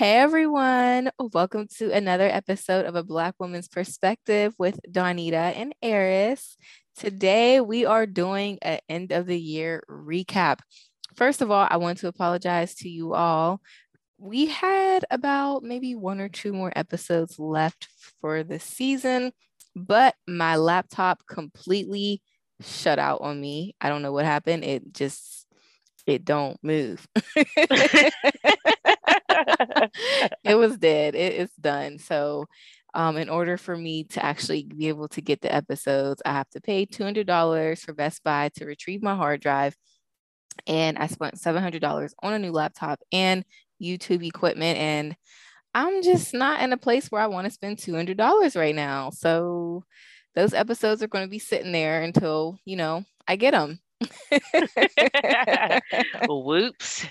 Hey everyone, welcome to another episode of A Black Woman's Perspective with Donita and Eris. Today we are doing an end of the year recap. First of all, I want to apologize to you all. We had about maybe one or two more episodes left for the season, but my laptop completely shut out on me. I don't know what happened. It just it don't move. it was dead. It, it's done. So, um, in order for me to actually be able to get the episodes, I have to pay $200 for Best Buy to retrieve my hard drive. And I spent $700 on a new laptop and YouTube equipment. And I'm just not in a place where I want to spend $200 right now. So, those episodes are going to be sitting there until, you know, I get them. Whoops.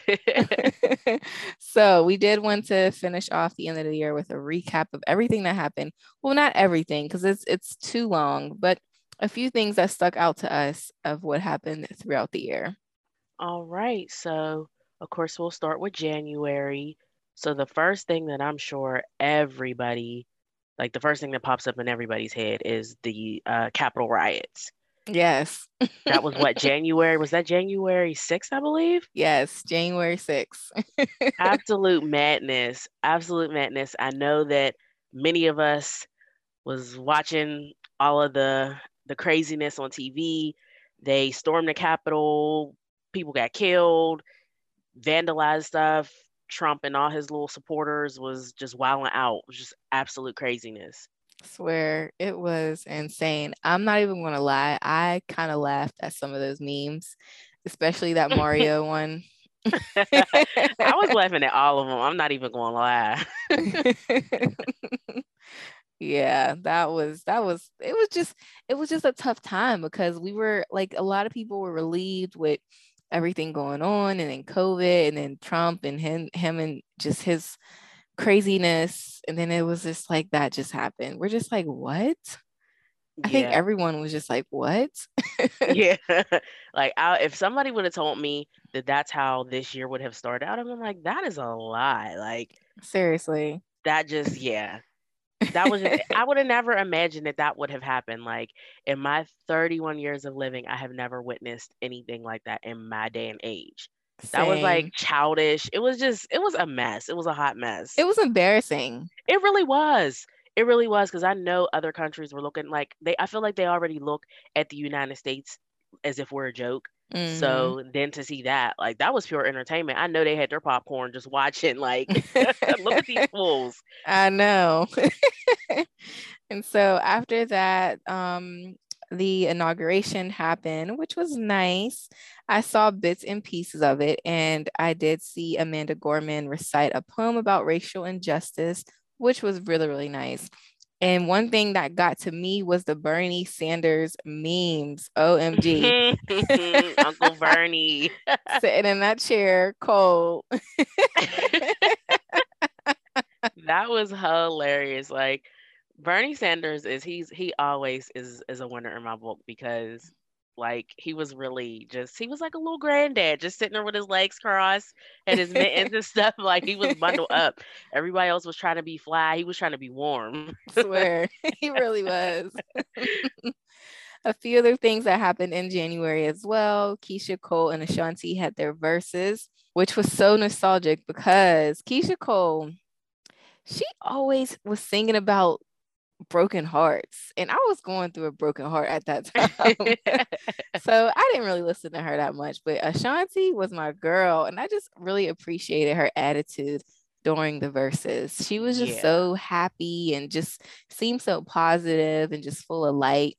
so we did want to finish off the end of the year with a recap of everything that happened. Well, not everything because it's it's too long, but a few things that stuck out to us of what happened throughout the year. All right. So of course we'll start with January. So the first thing that I'm sure everybody like the first thing that pops up in everybody's head is the uh, Capitol riots. Yes. that was what January was that January 6th, I believe? Yes, January 6th. absolute madness. Absolute madness. I know that many of us was watching all of the the craziness on TV. They stormed the Capitol, people got killed, vandalized stuff. Trump and all his little supporters was just wilding out. Was just absolute craziness swear it was insane. I'm not even gonna lie. I kind of laughed at some of those memes, especially that Mario one. I was laughing at all of them. I'm not even gonna lie. yeah, that was that was it was just it was just a tough time because we were like a lot of people were relieved with everything going on and then COVID and then Trump and him him and just his craziness and then it was just like that just happened. We're just like what? I yeah. think everyone was just like what? Yeah. Like I, if somebody would have told me that that's how this year would have started out, I'm like that is a lie. Like seriously. that just yeah. That was just, i would have never imagined that that would have happened. Like in my 31 years of living i have never witnessed anything like that in my day and age that was like childish. It was just, it was a mess. It was a hot mess. It was embarrassing. It really was. It really was because I know other countries were looking like they. I feel like they already look at the United States as if we're a joke. Mm-hmm. So then to see that, like that was pure entertainment. I know they had their popcorn just watching, like, look at these fools. I know. and so after that, um, the inauguration happened, which was nice. I saw bits and pieces of it, and I did see Amanda Gorman recite a poem about racial injustice, which was really, really nice. And one thing that got to me was the Bernie Sanders memes. OMG. Uncle Bernie. Sitting in that chair, cold. that was hilarious. Like, Bernie Sanders is he's he always is is a winner in my book because like he was really just he was like a little granddad just sitting there with his legs crossed and his mittens and stuff like he was bundled up. Everybody else was trying to be fly. He was trying to be warm. I swear he really was. A few other things that happened in january as well Keyshia Cole and ashanti had their Verzuz which was so nostalgic because Keyshia Cole she always was singing about broken hearts and i was going through a broken heart at that time. So i didn't really listen to her that much but ashanti was my girl and i just really appreciated her attitude during the Verzuz. She was just yeah. so happy and just seemed so positive and just full of light.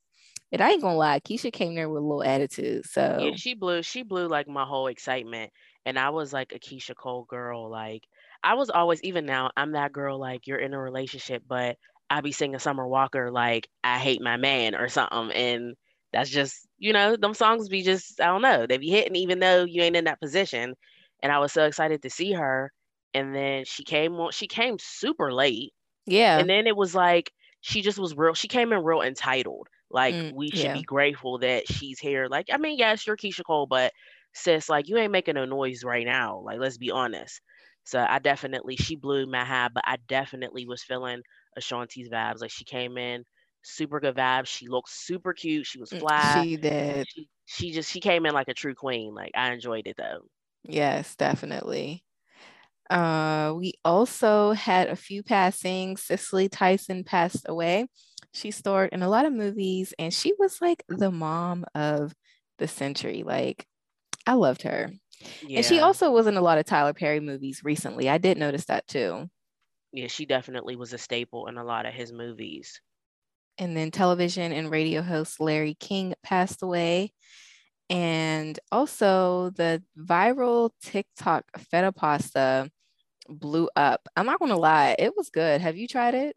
And i ain't gonna lie Keyshia came there with a little attitude so. yeah she blew she blew like my whole excitement and i was like a Keyshia Cole girl like I was always, even now, I'm that girl like you're in a relationship, but I be singing Summer Walker like I hate my man or something. And that's just, you know, them songs be just, I don't know, they be hitting even though you ain't in that position. And I was so excited to see her. And then she came on, she came super late. Yeah. And then it was like she just was real, she came in real entitled. Like mm, we should yeah. be grateful that she's here. Like, I mean, yes, you're Keyshia Cole, but sis, like you ain't making no noise right now. Like, let's be honest. So I definitely she blew my high, but I definitely was feeling Ashanti's vibes. Like she came in super good vibes. She looked super cute. She was Mm, fly. She did. She, she just she came in like a true queen. Like I enjoyed it though. Yes, definitely. Uh, we also had a few passings. Cicely Tyson passed away. She starred in a lot of movies and she was like the mom of the century. Like, I loved her. Yeah. And she also was in a lot of Tyler Perry movies recently. I did notice that too. Yeah, she definitely was a staple in a lot of his movies. And then television and radio host Larry King passed away. And also the viral TikTok feta pasta blew up. I'm not gonna lie, it was good. Have you tried it?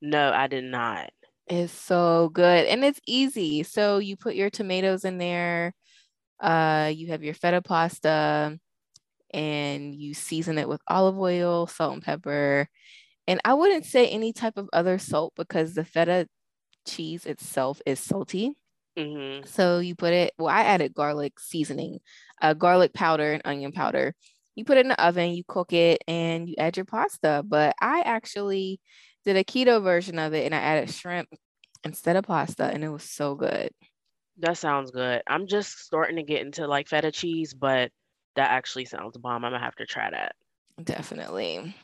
No, I did not. It's so good and it's easy. So you put your tomatoes in there, uh, you have your feta pasta, and you season it with olive oil, salt, and pepper. And I wouldn't say any type of other salt because the feta cheese itself is salty. hmm So you put it, well, I added garlic seasoning, uh, garlic powder and onion powder. You put it in the oven, you cook it, and you add your pasta. But I actually did a keto version of it and I added shrimp instead of pasta, and it was so good. That sounds good. I'm just starting to get into like feta cheese, but that actually sounds bomb. I'm gonna have to try that. Definitely.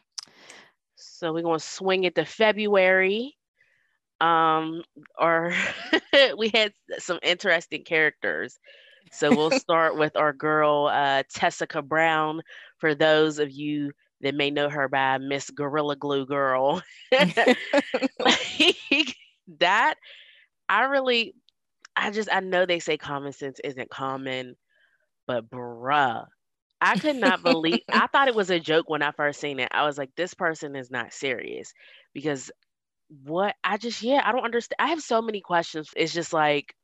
So we're gonna swing it to February. Um, or we had some interesting characters. So we'll start with our girl uh, Tessica Brown. For those of you that may know her by Miss Gorilla Glue Girl, like, that I really, I just I know they say common sense isn't common, but bruh, I could not believe. I thought it was a joke when I first seen it. I was like, this person is not serious because what I just yeah I don't understand. I have so many questions. It's just like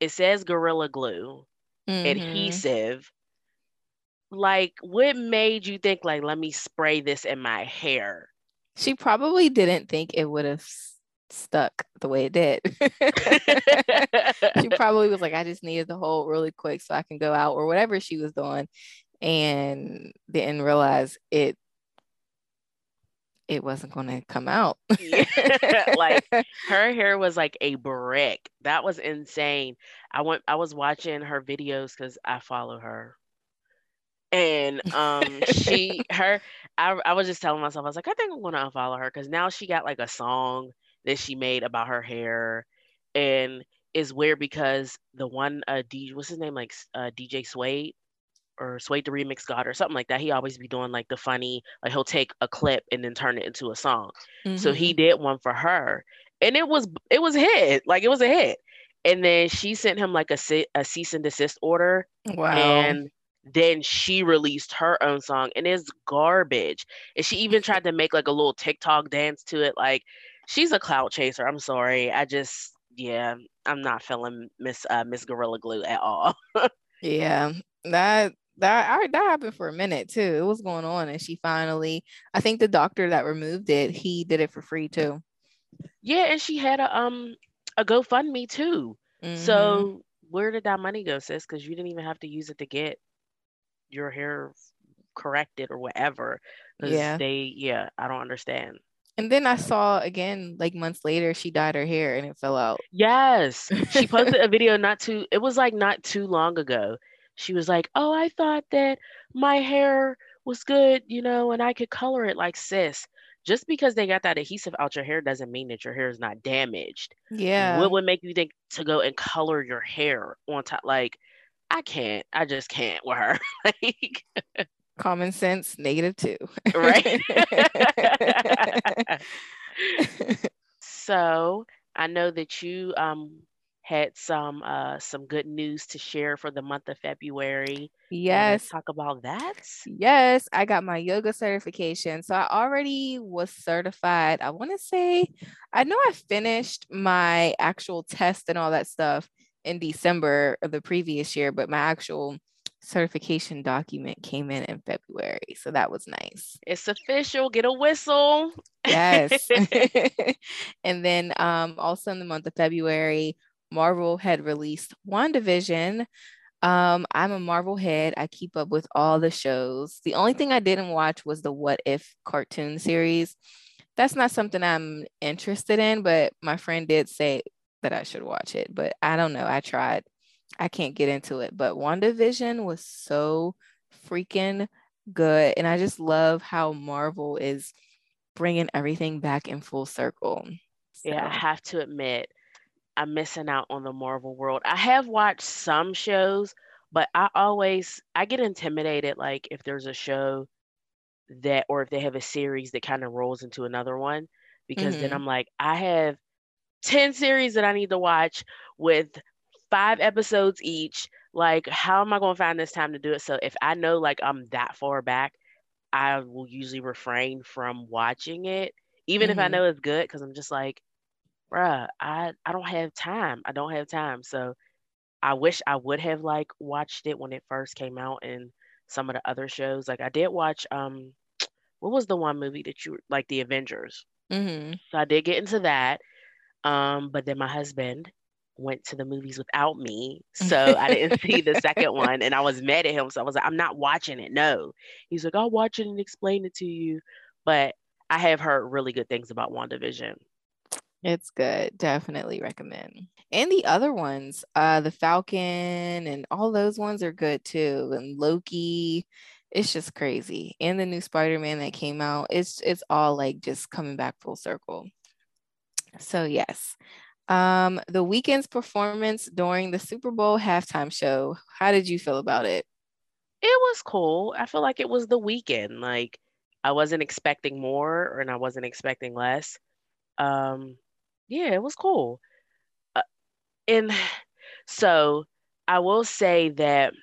it says Gorilla Glue Mhm. adhesive. Like, what made you think like let me spray this in my hair? She probably didn't think it would have stuck the way it did. she probably was like, I just needed the hold really quick so I can go out or whatever she was doing, and didn't realize it it wasn't going to come out. Like her hair was like a brick. That was insane. I went I was watching her videos because I follow her. And um she her I, I was just telling myself, I was like, I think I'm gonna unfollow her because now she got like a song that she made about her hair. And it's weird because the one uh D what's his name? Like uh DJ Suede or Suede the Remix God or something like that. He always be doing like the funny, like he'll take a clip and then turn it into a song. So Mhm. he did one for her, and it was it was a hit. Like it was a hit. And then she sent him like a a cease and desist order, wow. and then she released her own song, and it's garbage. And she even tried to make like a little TikTok dance to it. Like she's a clout chaser. I'm sorry. I just yeah, I'm not feeling Miss uh, Miss Gorilla Glue at all. Yeah, that that I, that happened for a minute too. It was going on, and she finally, I think the doctor that removed it, he did it for free too. yeah, and she had a um a GoFundMe too. Mhm. So where did that money go, sis? Because you didn't even have to use it to get your hair corrected or whatever. Yeah. they, yeah, I don't understand. And then I saw again, like months later, she dyed her hair and it fell out. Yes, she posted a video not too. It was like not too long ago. She was like, "Oh, I thought that my hair was good, you know, and I could color it like sis." Just because they got that adhesive out your hair doesn't mean that your hair is not damaged. Yeah. What would make you think to go and color your hair on top? Like, I can't. I just can't with her. like, Common sense, negative two. right? so I know that you um had some uh some good news to share for the month of February. Yes. talk about that. Yes, I got my yoga certification. So I already was certified. I want to say, I know I finished my actual test and all that stuff in December of the previous year, but my actual certification document came in in February. So that was nice. It's official. Get a whistle. Yes. and then um, also in the month of February, Marvel had released WandaVision. Um, I'm a Marvel head. I keep up with all the shows. The only thing I didn't watch was the What If cartoon series. That's not something I'm interested in, but my friend did say that I should watch it. But I don't know. I tried. I can't get into it. But WandaVision was so freaking good. And I just love how Marvel is bringing everything back in full circle. So. Yeah, I have to admit, I'm missing out on the Marvel world. I have watched some shows, but I always I get intimidated like if there's a show that or if they have a series that kind of rolls into another one because mm-hmm. then I'm like I have 10 series that I need to watch with 5 episodes each. Like how am I going to find this time to do it? So if I know like I'm that far back, I will usually refrain from watching it even mm-hmm. if I mm-hmm. know it's good cuz I'm just like bruh, I I don't have time. I don't have time. So I wish I would have like watched it when it first came out and some of the other shows. Like I did watch um what was the one movie that you like the Avengers? Mm-hmm. So I did get into that. Um, but then my husband went to the movies without me. So I didn't see the second one and I was mad at him. So I was like, I'm not watching it. No. He's like, I'll watch it and explain it to you. But I have heard really good things about WandaVision. It's good. Definitely recommend. And the other ones, uh, the Falcon and all those ones are good too. And Loki, it's just crazy. And the new Spider-Man that came out, it's it's all like just coming back full circle. So yes. Um, the Weeknd's performance during the Super Bowl halftime show. How did you feel about it? It was cool. I feel like it was the Weeknd. Like I wasn't expecting more and I wasn't expecting less. Um, yeah, it was cool. Uh, and so I will say that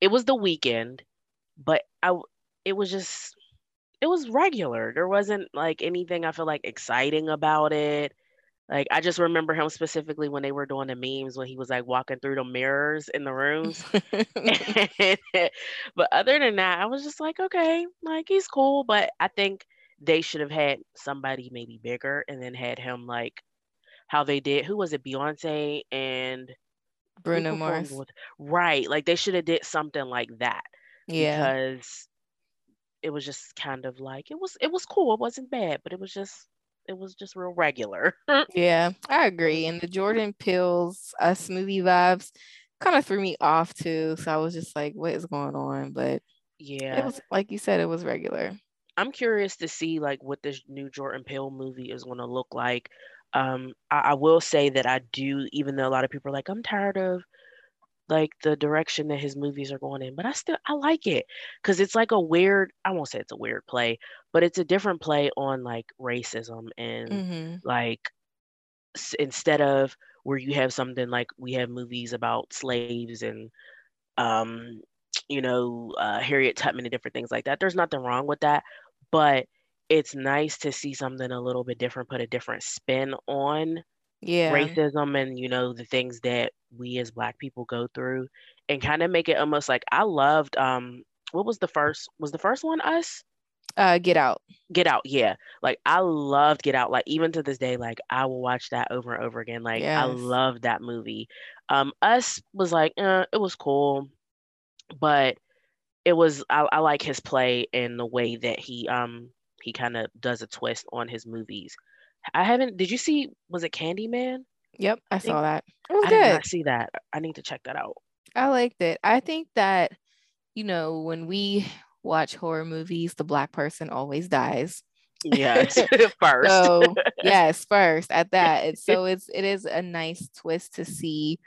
it was the Weeknd, but I it was just it was regular. There wasn't like anything I feel like exciting about it. Like I just remember him specifically when they were doing the memes when he was like walking through the mirrors in the rooms. but other than that, I was just like, okay, like he's cool. But I think they should have had somebody maybe bigger and then had him like how they did. Who was it? Beyonce and Bruno Mars. With, right. Like they should have did something like that. Yeah. Because it was just kind of like it was it was cool. It wasn't bad, but it was just it was just real regular. yeah, I agree. And the Jordan Peele's, us movie vibes kind of threw me off too. So I was just like, what is going on? But yeah, it was like you said, it was regular. I'm curious to see like what this new Jordan Peele movie is going to look like. Um, I, I, will say that I do, even though a lot of people are like, I'm tired of like the direction that his movies are going in, but I still I like it because it's like a weird. I won't say it's a weird play, but it's a different play on like racism and mm-hmm. like s- instead of where you have something like we have movies about slaves and um you know uh, Harriet Tubman and different things like that. There's nothing wrong with that, but it's nice to see something a little bit different, put a different spin on yeah. racism and you know the things that we as black people go through and kind of make it almost like I loved um what was the first was the first one us uh get out get out yeah like i loved get out like even to this day like i will watch that over and over again like yes. i love that movie um us was like uh, it was cool but it was I, I like his play and the way that he um he kind of does a twist on his movies. I haven't. Did you see? Was it Candyman? Yep, I, I saw that. It was I good. did not see that. I need to check that out. I liked it. I think that you know when we watch horror movies, the black person always dies. Yes, first. so yes, first at that. So it's it is a nice twist to see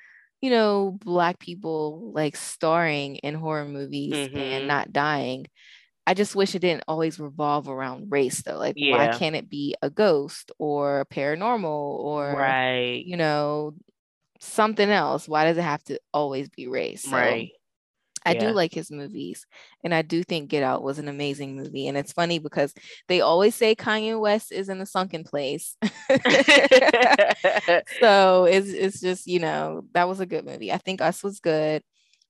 you know, black people like starring in horror movies mm-hmm. and not dying. I just wish it didn't always revolve around race though. Like yeah. why can't it be a ghost or paranormal or right. you know, something else? Why does it have to always be race? So, right. I yeah. do like his movies, and I do think Get Out was an amazing movie. And it's funny because they always say Kanye West is in a sunken place. so it's it's just you know that was a good movie. I think Us was good.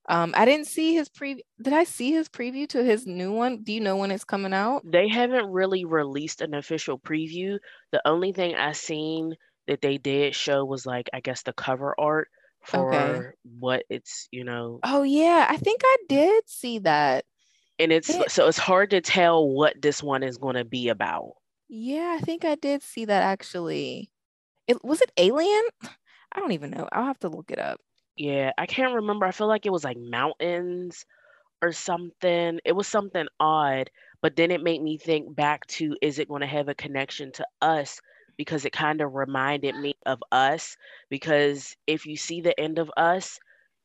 Um, I didn't see his pre. Did I see his preview to his new one? Do you know when it's coming out? They haven't really released an official preview. The only thing I seen that they did show was like I guess the cover art for Okay. what it's, you know, Oh yeah, I think I did see that. and it's It- so it's hard to tell what this one is going to be about. Yeah, I think I did see that actually. It was it Alien? I don't even know. I'll have to look it up. Yeah, I can't remember. I feel like it was like mountains or something. It was something odd, but then it made me think back to is it going to have a connection to us? Because it kind of reminded me of us. Because if you see the end of us,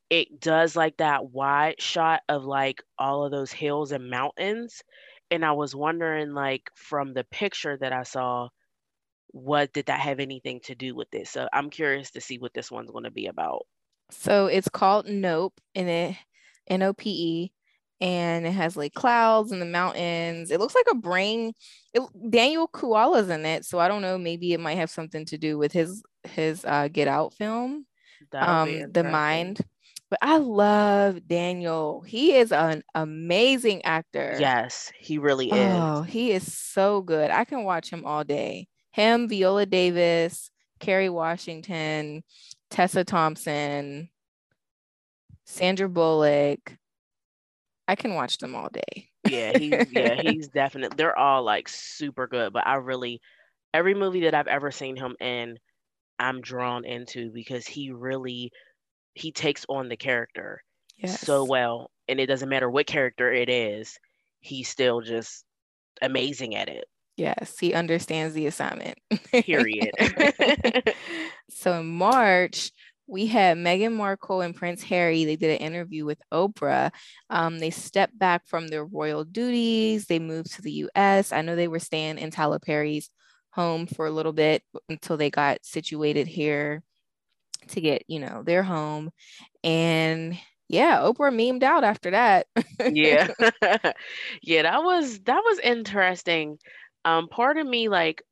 it does like that wide shot of like all of those hills and mountains. And I was wondering, like, from the picture that I saw, what did that have anything to do with this? So I'm curious to see what this one's going to be about. So it's called Nope, and it N O P E, and it has like clouds and the mountains. It looks like a brain. It, Daniel Kaluuya's in it, so I don't know. Maybe it might have something to do with his his uh, Get Out film, That'll um, The. Mind. But I love Daniel. He is an amazing actor. Yes, he really is. Oh, he is so good. I can watch him all day. Him, Viola Davis, Kerry Washington, Tessa Thompson, Sandra Bullock. I can watch them all day. Yeah, he's yeah, he's definitely they're all like super good, but I really every movie that I've ever seen him in, I'm drawn into because he really he takes on the character so well, and it doesn't matter what character it is, he's still just amazing at it. Yes, he understands the assignment. Period. so in March, we had Meghan Markle and Prince Harry. They did an interview with Oprah. Um, they stepped back from their royal duties. They moved to the US. I know they were staying in Tyler Perry's home for a little bit until they got situated here to get, you know, their home. And yeah, Oprah memed out after that. yeah. yeah, that was that was interesting. Um, part of me like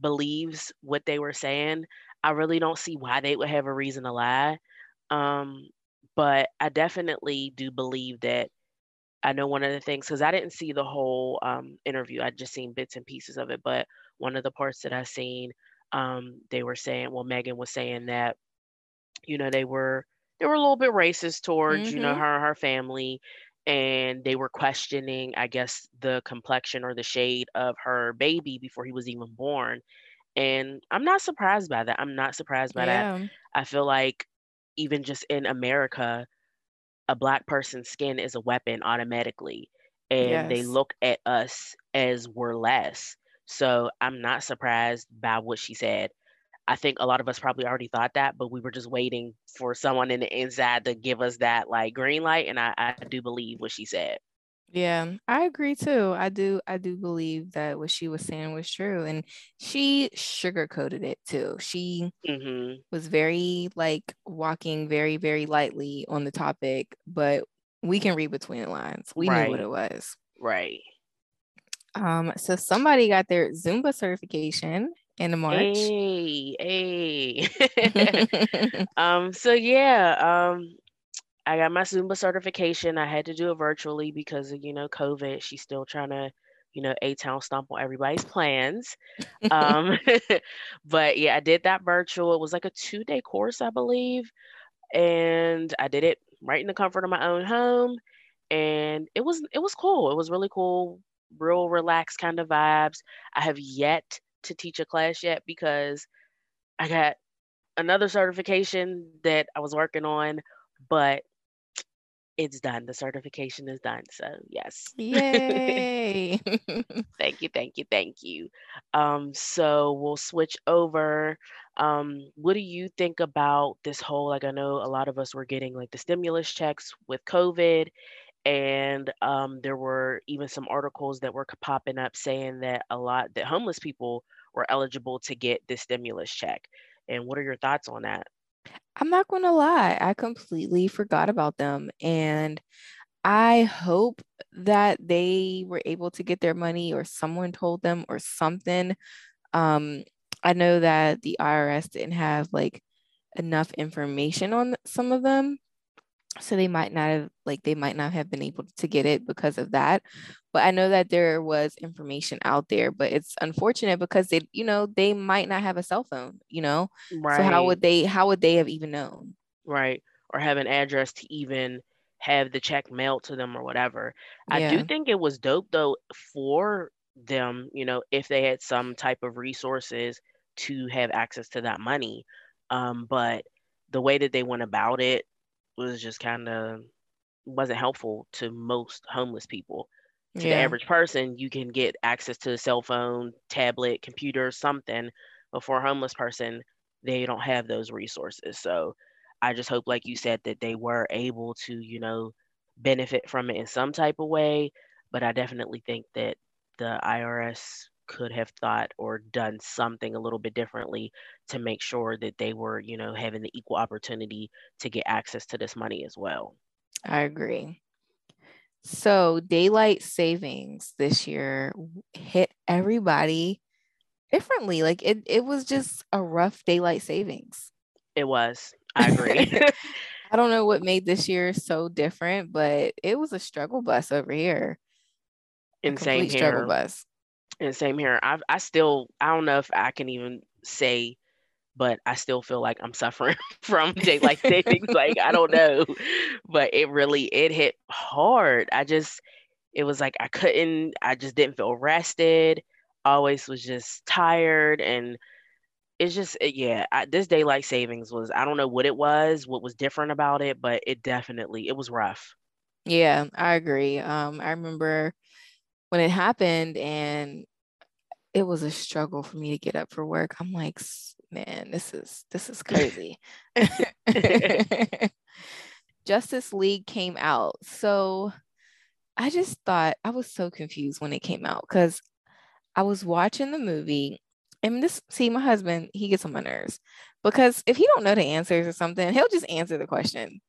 believes what they were saying. I really don't see why they would have a reason to lie. Um, but I definitely do believe that I know one of the things because I didn't see the whole um, interview. I just seen bits and pieces of it. But one of the parts that I seen, um, they were saying, well, Meghan was saying that, you know, they were they were a little bit racist towards, you know, Mhm. her and her family, and they were questioning, I guess, the complexion or the shade of her baby before he was even born. And I'm not surprised by that. I'm not surprised by that. I feel like even just in America, a black person's skin is a weapon automatically, and they look at us as we're less. So I'm not surprised by what she said. I think a lot of us probably already thought that, but we were just waiting for someone in the inside to give us that like green light. And I, I do believe what she said. Yeah, I agree too. I do I do believe that what she was saying was true. And she sugarcoated it too. She hmm was very like walking very, very lightly on the topic, but we can read between the lines. We knew what it was. Right. Um, so somebody got their Zumba certification in the March. Hey, hey. um, so yeah, um, I got my Zumba certification. I had to do it virtually because of, you know, COVID. She's still trying to, you know, A-Town stomp on everybody's plans. Um, but yeah, I did that virtual. It was like a two-day course, I believe. And I did it right in the comfort of my own home. And it was it was cool. It was really cool, real relaxed kind of vibes. I have yet to teach a class yet because I got another certification that I was working on, but it's done. The certification is done. So yes. Yay. Thank you, thank you, thank you. Um, so we'll switch over. Um, what do you think about this whole, like I know a lot of us were getting like the stimulus checks with COVID, and um, there were even some articles that were popping up saying that a lot that homeless people were eligible to get the stimulus check. And what are your thoughts on that? I'm not going to lie, I completely forgot about them. And I hope that they were able to get their money or someone told them or something. Um, I know that the IRS didn't have like enough information on some of them. So they might not have like they might not have been able to get it because of that. But I know that there was information out there, but it's unfortunate because they, you know, they might not have a cell phone, you know. right. So how would they how would they have even known? right? Or have an address to even have the check mailed to them or whatever. I do think it was dope though for them, you know, if they had some type of resources to have access to that money. Um, but the way that they went about it was just kind of wasn't helpful to most homeless people. To the average person, you can get access to a cell phone, tablet, computer, something, but for a homeless person, they don't have those resources. So I just hope, like you said, that they were able to, you know, benefit from it in some type of way. But I definitely think that the IRS could have thought or done something a little bit differently to make sure that they were, you know, having the equal opportunity to get access to this money as well. I agree. So daylight savings this year hit everybody differently. Like it, it was just a rough daylight savings. It was. I agree. I don't know what made this year so different, but it was a struggle bus over here. And same struggle bus. And same here. I I still I don't know if I can even say, but I still feel like I'm suffering from daylight savings. Like I don't know, but it really it hit hard. I just it was like I couldn't. I just didn't feel rested. Always was just tired and. It's just yeah. I, this daylight savings was I don't know what it was, what was different about it, but it definitely it was rough. Yeah, I agree. Um, I remember when it happened and it was a struggle for me to get up for work. I'm like, man, this is this is crazy. Justice League came out. So I just thought I was so confused when it came out because I was watching the movie and this see my husband, he gets on my nerves because if he don't know the answers or something, he'll just answer the question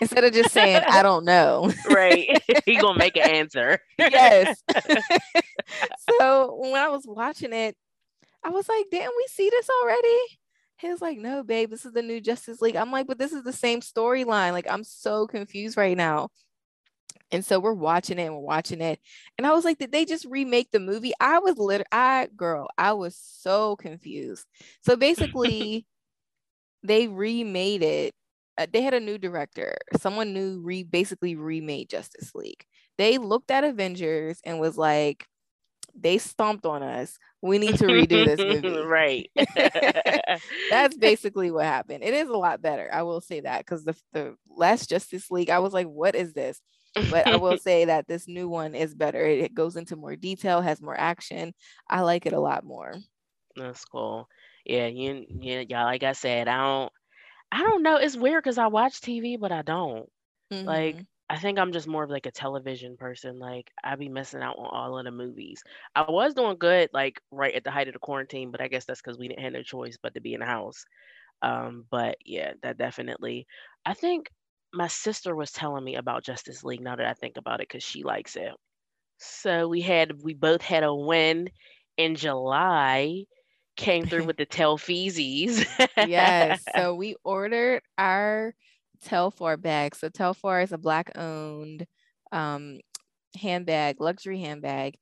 instead of just saying, I don't know. right. he gonna make an answer. yes. so when I was watching it, I was like, didn't we see this already? He was like, no, babe, this is the new Justice League. I'm like, but this is the same storyline. Like, I'm so confused right now. And so we're watching it and we're watching it. And I was like, did they just remake the movie? I was literally, I, girl, I was so confused. So basically, they remade it. Uh, they had a new director. Someone new re basically remade Justice League. They looked at Avengers and was like, they stomped on us. We need to redo this movie. right. That's basically what happened. It is a lot better. I will say that because the, the last Justice League, I was like, what is this? But I will say that this new one is better. It, it goes into more detail, has more action. I like it a lot more. That's cool. Yeah, you, yeah, yeah. Like I said, I don't, I don't know. It's weird because I watch TV, but I don't. Like, Mhm. I think I'm just more of like a television person. Like, I be missing out on all of the movies. I was doing good, like right at the height of the quarantine, but I guess that's because we didn't have no choice but to be in the house. Um, but yeah, that definitely. I think my sister was telling me about Justice League now that I think about it because she likes it. So we had we both had a win in July. Came through with the Telfeezies. yes. So we ordered our Telfar bag. So Telfar is a black owned um, handbag, luxury handbag,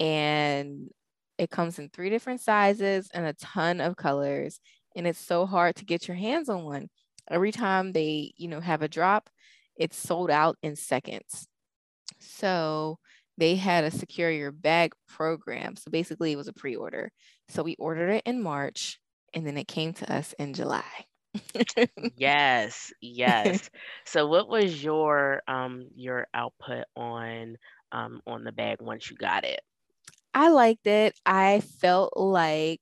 and it comes in three different sizes and a ton of colors. And it's so hard to get your hands on one. Every time they, you know, have a drop, it's sold out in seconds. So they had a secure your bag program. So basically, it was a pre order. So we ordered it in March and then it came to us in July. Yes, yes. So what was your um your output on um on the bag once you got it? I liked it. I felt like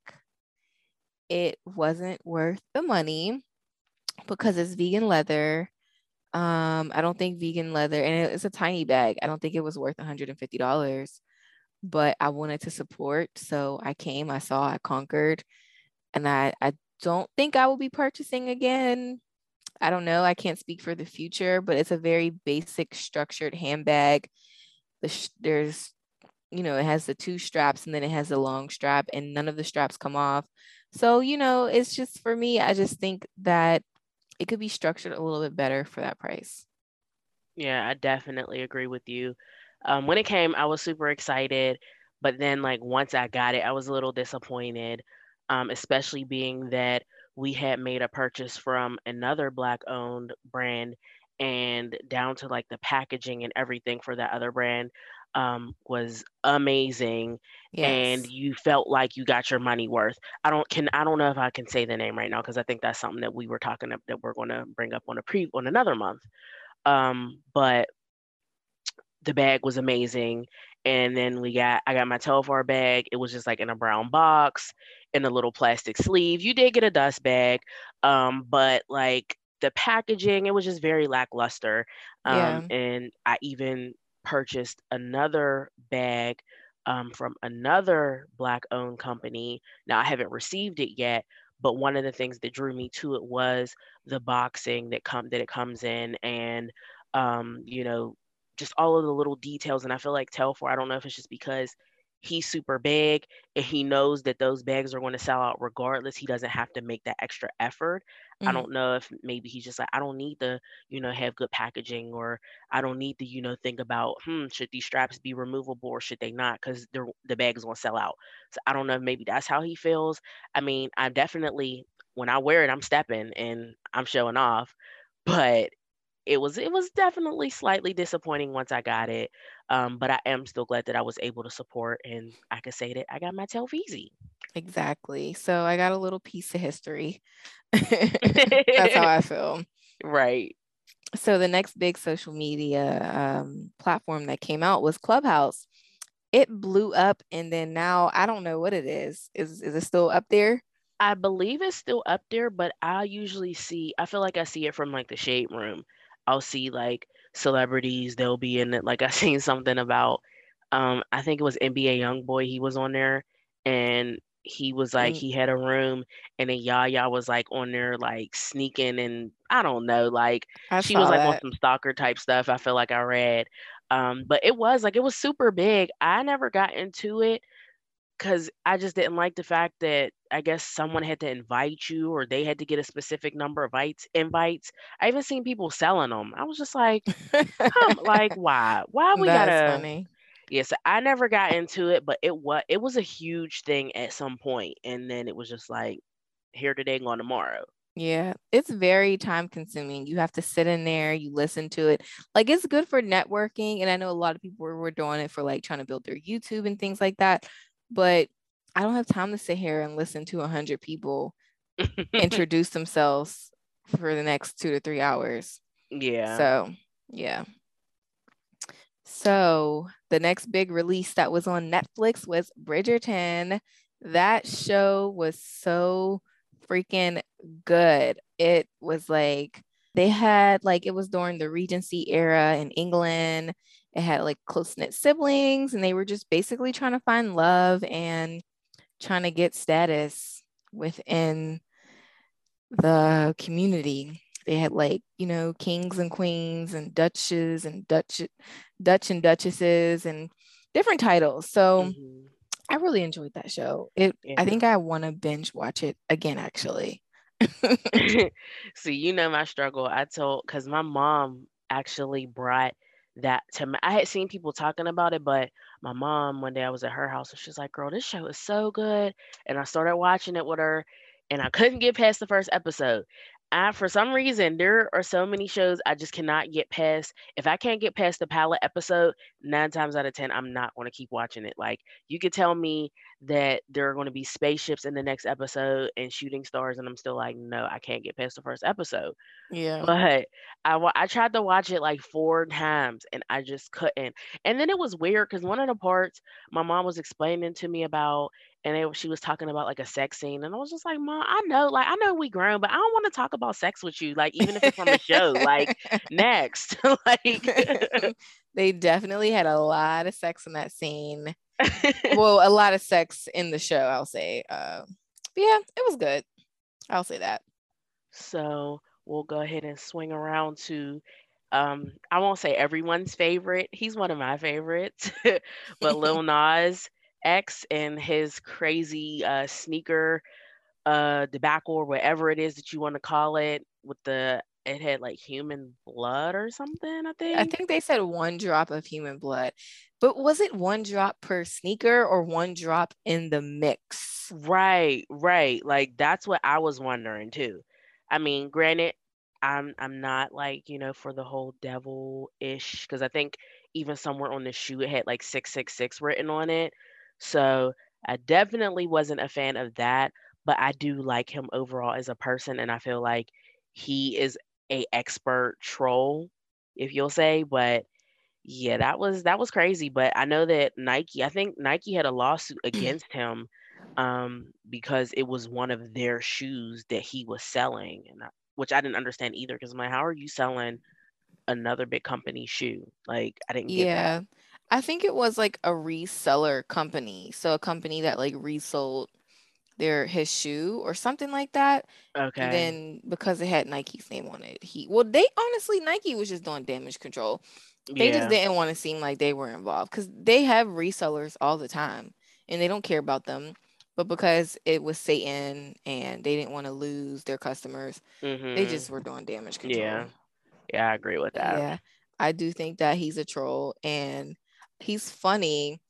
it wasn't worth the money because it's vegan leather. Um, I don't think vegan leather, and it's a tiny bag. I don't think it was worth $150, but I wanted to support. So I came, I saw, I conquered, and I, I don't think I will be purchasing again. I don't know. I can't speak for the future, but it's a very basic structured handbag. There's, you know, it has the two straps and then it has the long strap, and none of the straps come off. So, you know, it's just for me, I just think that it could be structured a little bit better for that price. Yeah, I definitely agree with you. Um, when it came, I was super excited, but then like once I got it, I was a little disappointed, um, especially being that we had made a purchase from another black owned brand and down to like the packaging and everything for that other brand um, was amazing yes. and you felt like you got your money worth i don't can i don't know if i can say the name right now because i think that's something that we were talking about that we're going to bring up on a pre on another month um, but the bag was amazing. And then we got i got my telfar bag. It was just like in a brown box in a little plastic sleeve. You did get a dust bag um, but like the packaging it was just very lackluster. Um, yeah. and i even purchased another bag um, from another black owned company. Now i haven't received it yet but one of the things that drew me to it was the boxing that come that it comes in. And um, you know just all of the little details. And I feel like Telfar, I don't know if it's just because he's super big and he knows that those bags are going to sell out regardless. He doesn't have to make that extra effort. Mm-hmm. I don't know if maybe he's just like, I don't need to, you know, have good packaging or I don't need to, you know, think about, hmm, should these straps be removable or should they not? Because the bag is going to sell out. So I don't know if maybe that's how he feels. I mean, I definitely, when I wear it, I'm stepping and I'm showing off. But it was it was definitely slightly disappointing once I got it. Um, but I am still glad that I was able to support and I could say that I got my Telfeezy. Exactly. So I got a little piece of history. That's how I feel. Right. So the next big social media um, platform that came out was Clubhouse. It blew up, and then now I don't know what it is. Is is it still up there? I believe it's still up there, but I usually see. I feel like I see it from like the shade room. I'll see like celebrities, they'll be in it. Like I seen something about um I think it was NBA YoungBoy, he was on there and he was like mm. he had a room and then Yaya was like on there like sneaking and I don't know, like I she was like that. on some stalker type stuff. I feel like I read. Um, but it was like it was super big. I never got into it because I just didn't like the fact that I guess someone had to invite you or they had to get a specific number of invites. Invites. I even seen people selling them. I was just like, like why? Why we That's gotta? Funny. Yes, I never got into it, but it was it was a huge thing at some point, and then it was just like here today, gone tomorrow. Yeah, it's very time consuming. You have to sit in there, you listen to it. Like it's good for networking. And I know a lot of people were, were doing it for like trying to build their YouTube and things like that but I don't have time to sit here and listen to a hundred people introduce themselves for the next two to three hours. Yeah. So yeah. So the next big release that was on Netflix was Bridgerton. That show was so freaking good. It was like they had like it was during the Regency era in England it had like close knit siblings, and they were just basically trying to find love and trying to get status within the community. They had like, you know, kings and queens and duchesses and Dutch Dutch and duchesses and different titles. So mm-hmm. I really enjoyed that show. It yeah. I think I want to binge watch it again actually. See, you know my struggle. I told because my mom actually brought that to me. I had seen people talking about it, but my mom one day I was at her house and she's like, "Girl, this show is so good," and I started watching it with her, and I couldn't get past the first episode. I, for some reason, there are so many shows I just cannot get past. If I can't get past the pilot episode, nine times out of 10, I'm not going to keep watching it. Like, you could tell me that there are going to be spaceships in the next episode and shooting stars, and I'm still like, no, I can't get past the first episode. Yeah. But I, I tried to watch it like four times and I just couldn't. And then it was weird because one of the parts my mom was explaining to me about and it, she was talking about like a sex scene and i was just like mom i know like i know we grown but i don't want to talk about sex with you like even if it's from a show like next like they definitely had a lot of sex in that scene well a lot of sex in the show i'll say uh, yeah it was good. I'll say that. So we'll go ahead and swing around to um, I won't say everyone's favorite. He's one of my favorites, but Lil Nas X and his crazy uh, sneaker uh, debacle or whatever it is that you want to call it with the it had like human blood or something. I think. I think they said one drop of human blood, but was it one drop per sneaker or one drop in the mix? Right, right. Like that's what I was wondering too. I mean, granted, I'm I'm not like you know for the whole devil ish because I think even somewhere on the shoe it had like six six six written on it. So I definitely wasn't a fan of that, but I do like him overall as a person, and I feel like he is a expert troll, if you'll say. But yeah, that was that was crazy. But I know that Nike, I think Nike had a lawsuit against him um, because it was one of their shoes that he was selling, and I, which I didn't understand either. Because I'm like, how are you selling another big company shoe? Like, I didn't get Yeah. that. I think it was like a reseller company. So a company that like resold their his shoe or something like that. And Okay. then because it had Nike's name on it, he well, they honestly Nike was just doing damage control. They just didn't want to seem like they were involved because they have resellers all the time and they don't care about them. But because it was Satan and they didn't want to lose their customers, they Mhm. just were doing damage control. Yeah. Yeah, I agree with that. yeah, I do think that he's a troll and he's funny.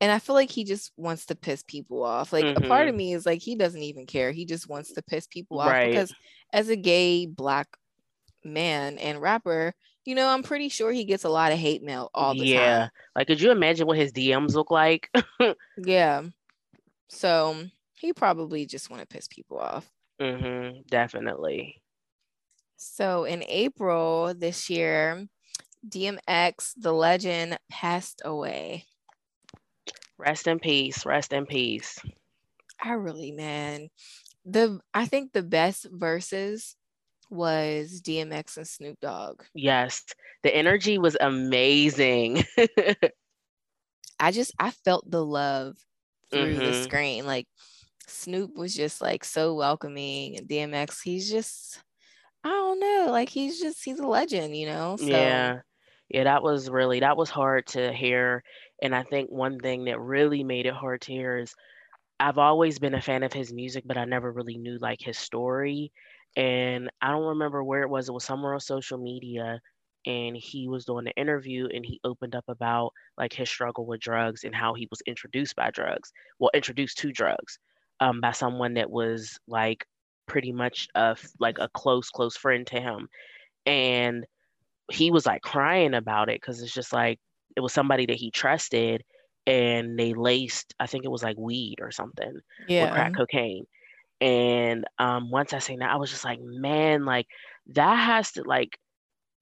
And I feel like he just wants to piss people off. Like a part of Mhm. me is like he doesn't even care. He just wants to piss people off Right. because as a gay black man and rapper, you know, I'm pretty sure he gets a lot of hate mail all the Yeah. time. Yeah. Like, could you imagine what his DMs look like? Yeah. So he probably just want to piss people off. hmm Definitely. So in April this year, DMX, the legend, passed away. Rest in peace. Rest in peace. I really, man, the I think the best Verzuz was DMX and Snoop Dogg. Yes. The energy was amazing. I just I felt the love through the Mhm. screen. Like Snoop was just like so welcoming, and DMX, he's just I don't know, like he's just he's a legend, you know. So Yeah. Yeah, that was really that was hard to hear. And I think one thing that really made it hard to hear is I've always been a fan of his music, but I never really knew like his story. And I don't remember where it was. It was somewhere on social media. And he was doing an interview and he opened up about like his struggle with drugs and how he was introduced by drugs. Well, introduced to drugs um, by someone that was like pretty much a, like a close, close friend to him. And he was like crying about it because it's just like it was somebody that he trusted and they laced, I think it was like weed or something with yeah, crack cocaine. And um, once I seen that, I was just like, man, like that has to like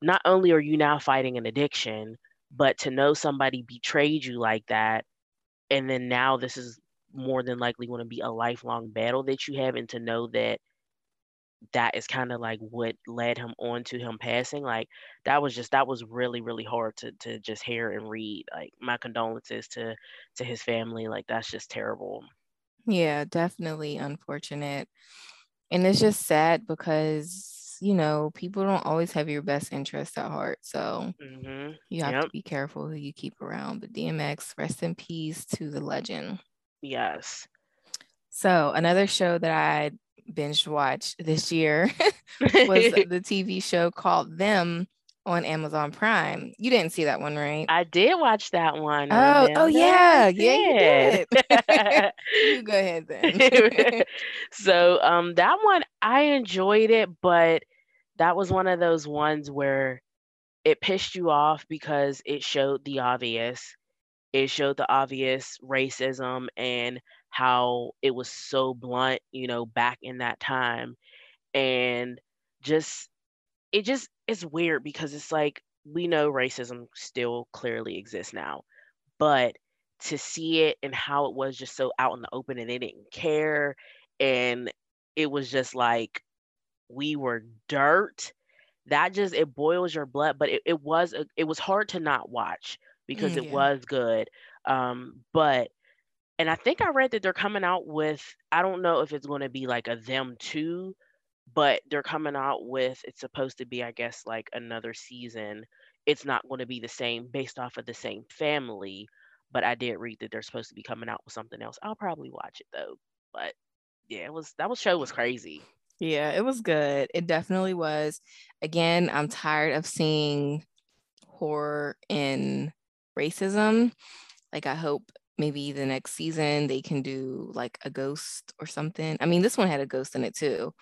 not only are you now fighting an addiction, but to know somebody betrayed you like that, and then now this is more than likely going to be a lifelong battle that you have, and to know that that is kind of like what led him on to him passing, like that was just that was really really hard to to just hear and read. Like my condolences to to his family. Like that's just terrible. yeah, definitely unfortunate. And it's just sad because, you know, people don't always have your best interest at heart. So hmm you have Yep. to be careful who you keep around. But DMX, rest in peace to the legend. Yes. So another show that I binge watch this year was the TV show called Them on Amazon Prime. You didn't see that one, right? I did watch that one. Oh, oh yeah, yeah, you did. did. you go ahead then. so um that one I enjoyed it, but that was one of those ones where it pissed you off because it showed the obvious. It showed the obvious racism and how it was so blunt, you know, back in that time. And just it just it's weird because it's like we know racism still clearly exists now, but to see it and how it was just so out in the open and they didn't care and it was just like we were dirt that just it boils your blood but it, it was a, it was hard to not watch because Mm, it yeah. was good um but and i think i read that they're coming out with i don't know if it's going to be like a them too but they're coming out with it's supposed to be i guess like another season it's not going to be the same based off of the same family but i did read that they're supposed to be coming out with something else i'll probably watch it though but yeah it was that was show was crazy Yeah, it was good. It definitely was. Again, I'm tired of seeing horror in racism. Like, I hope maybe the next season they can do like a ghost or something. I mean, this one had a ghost in it too,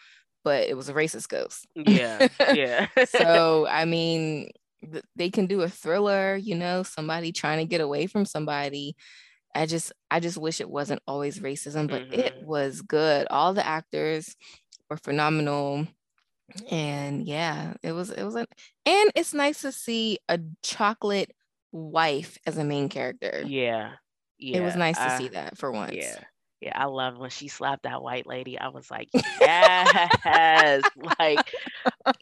but it was a racist ghost. Yeah, yeah. so, I mean, they can do a thriller, you know, somebody trying to get away from somebody. I just I just wish it wasn't always racism, but mm-hmm. it was good. All the actors were phenomenal. And yeah, it was it was a, and it's nice to see a chocolate wife as a main character. Yeah. Yeah. It was nice to see that for once. Yeah. Yeah, I love when she slapped that white lady. I was like, yes, like,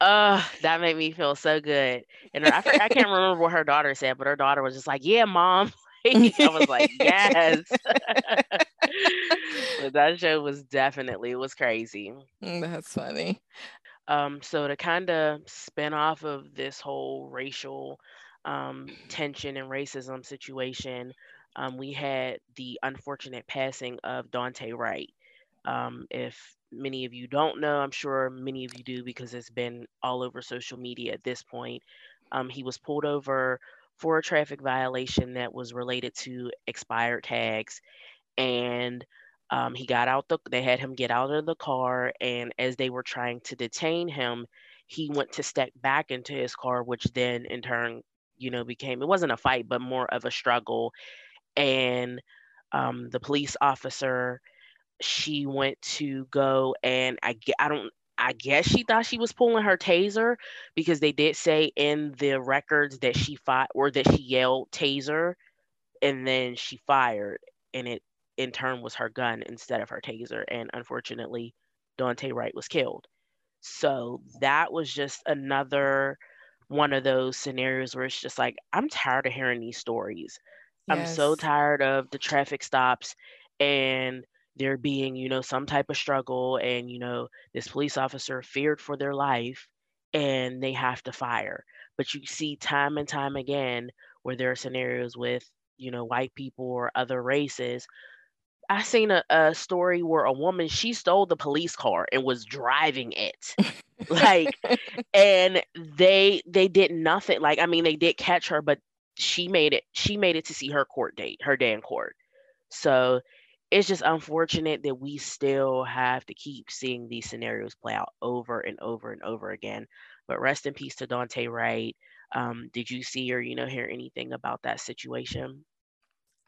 uh, that made me feel so good. And I, I can't remember what her daughter said, but her daughter was just like, yeah, mom. I was like, yes. but that show was definitely it was crazy. Mm, that's funny. Um, so to kind of spin off of this whole racial um, tension and racism situation, um, we had the unfortunate passing of Daunte Wright. Um, if many of you don't know, I'm sure many of you do because it's been all over social media at this point. Um, he was pulled over for a traffic violation that was related to expired tags. And um, he got out the, they had him get out of the car. And as they were trying to detain him, he went to step back into his car, which then in turn, you know, became, it wasn't a fight, but more of a struggle. And um, the police officer, she went to go and I, I don't I guess she thought she was pulling her taser because they did say in the records that she fought or that she yelled taser and then she fired and it in turn was her gun instead of her taser and unfortunately Daunte Wright was killed. So that was just another one of those scenarios where it's just like I'm tired of hearing these stories. Yes. I'm so tired of the traffic stops and there being, you know, some type of struggle and, you know, this police officer feared for their life and they have to fire. But you see time and time again where there are scenarios with, you know, white people or other races. I seen a, a story where a woman she stole the police car and was driving it. like and they they did nothing. Like I mean they did catch her, but she made it she made it to see her court date, her day in court. So it's just unfortunate that we still have to keep seeing these scenarios play out over and over and over again. But rest in peace to Daunte Wright. Um, did you see or you know hear anything about that situation?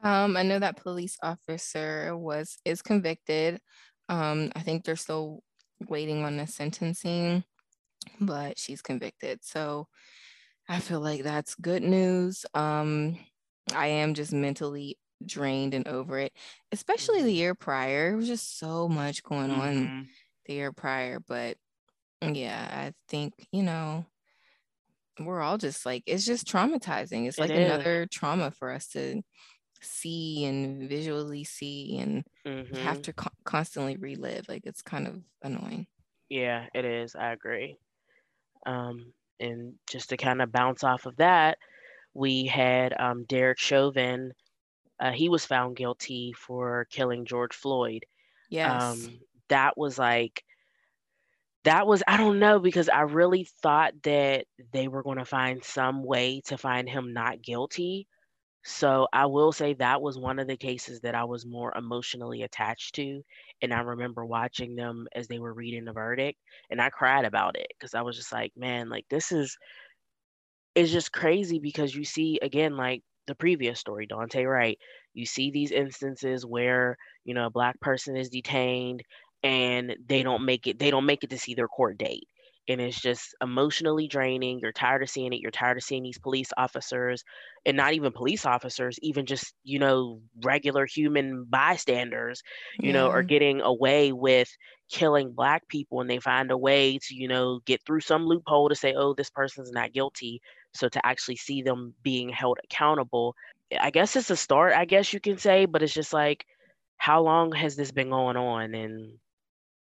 Um, I know that police officer was is convicted. Um, I think they're still waiting on the sentencing, but she's convicted. So I feel like that's good news. Um, I am just mentally drained and over it, especially the mm-hmm. year prior. It was just so much going mm-hmm. on the year prior. But yeah, I think, you know, we're all just like, it's just traumatizing. It's like another trauma for us to see and visually see and mm-hmm. have to co- constantly relive. Like, it's kind of annoying. Yeah, it is. I agree. Um, and just to kind of bounce off of that, we had um, Derek Chauvin uh, he was found guilty for killing George Floyd. Yes. Um, that was like, that was, I don't know, because I really thought that they were going to find some way to find him not guilty. So I will say that was one of the cases that I was more emotionally attached to. And I remember watching them as they were reading the verdict and I cried about it because I was just like, man, like this is, it's just crazy because you see, again, like the previous story, Daunte Wright, you see these instances where, you know, a black person is detained and they don't make it, they don't make it to see their court date. And it's just emotionally draining. You're tired of seeing it. You're tired of seeing these police officers and not even police officers, even just, you know, regular human bystanders, you yeah. know, are getting away with killing black people and they find a way to, you know, get through some loophole to say, oh, this person's not guilty so to actually see them being held accountable, I guess it's a start, I guess you can say, but it's just like, how long has this been going on? And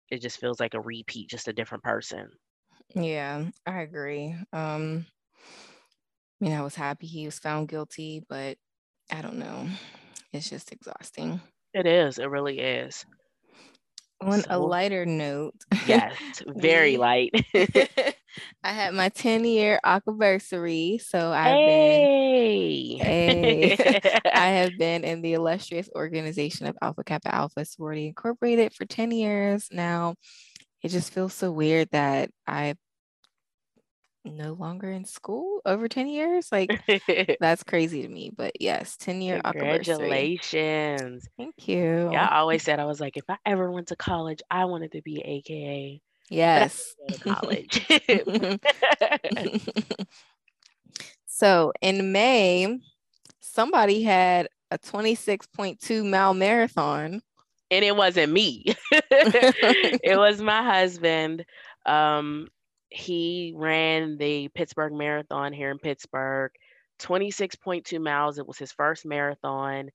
it just feels like a repeat, just a different person. Yeah, I agree. Um, I mean, I was happy he was found guilty, but I don't know. It's just exhausting. It is. It really is. On so, a lighter note, yes, very light. I had my 10 year anniversary. So I've hey. been hey, I have been in the illustrious organization of Alpha Kappa Alpha Sorority Incorporated for 10 years now. It just feels so weird that I no longer in school over 10 years like that's crazy to me but yes 10 year congratulations. Thank you. Yeah i always said i was like if i ever went to college i wanted to be aka yes. College. So in may somebody had a 26.2 mile marathon. And it wasn't me it was my husband um he ran the Pittsburgh Marathon here in Pittsburgh, 26.2 miles. It was his first marathon.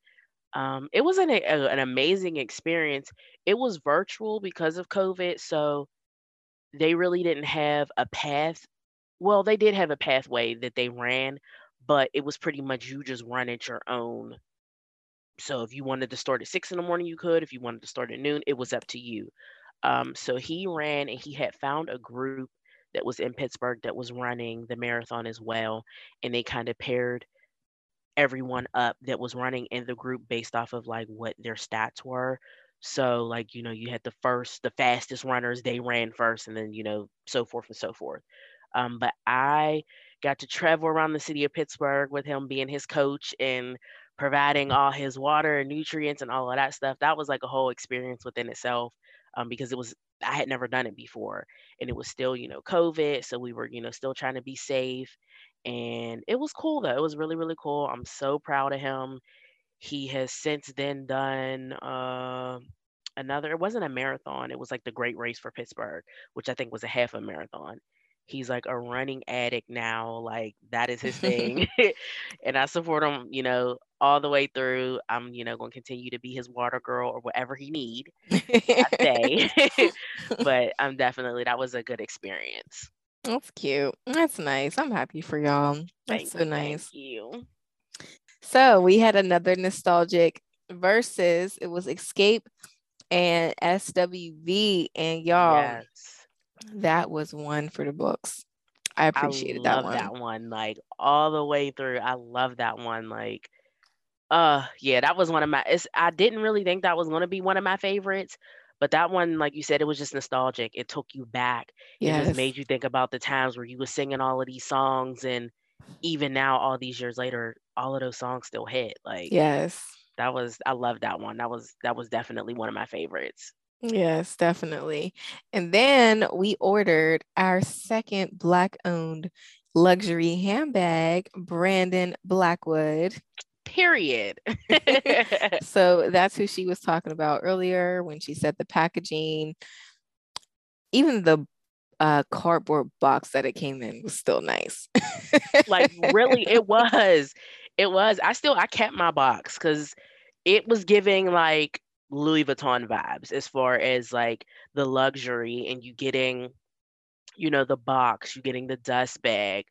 Um, it was an, a, an amazing experience. It was virtual because of COVID, so they really didn't have a path. Well, they did have a pathway that they ran, but it was pretty much you just run at your own. So if you wanted to start at six in the morning, you could. If you wanted to start at noon, it was up to you. Um, so he ran and he had found a group that was in Pittsburgh that was running the marathon as well. And they kind of paired everyone up that was running in the group based off of like what their stats were. So, like, you know, you had the first, the fastest runners, they ran first, and then, you know, so forth and so forth. Um, but I got to travel around the city of Pittsburgh with him being his coach and providing all his water and nutrients and all of that stuff. That was like a whole experience within itself um, because it was I had never done it before and it was still, you know, COVID. So we were, you know, still trying to be safe. And it was cool though. It was really, really cool. I'm so proud of him. He has since then done uh, another, it wasn't a marathon, it was like the Great Race for Pittsburgh, which I think was a half a marathon he's like a running addict now like that is his thing. And i support him you know all the way through. I'm you know going to continue to be his water girl or whatever he need day but i'm definitely that was a good experience. That's cute. That's nice. I'm happy for y'all. That's thank so nice thank you. So we had another nostalgic Verzuz it was Xscape and SWV and y'all yes that was one for the books. I appreciated I that one. That one, like all the way through. I love that one. Like, uh, yeah, that was one of my. It's, I didn't really think that was going to be one of my favorites, but that one, like you said, it was just nostalgic. It took you back. Yes. It just made you think about the times where you were singing all of these songs, and even now, all these years later, all of those songs still hit. Like, yes, that was. I love that one. That was that was definitely one of my favorites. Yes, definitely. And then we ordered our second Black owned luxury handbag, Brandon Blackwood. Period. so that's who she was talking about earlier when she said the packaging, even the uh, cardboard box that it came in was still nice. like, really, it was. It was. I still, I kept my box because it was giving like Louis Vuitton vibes as far as like the luxury and you getting, you know, the box, you getting the dust bag,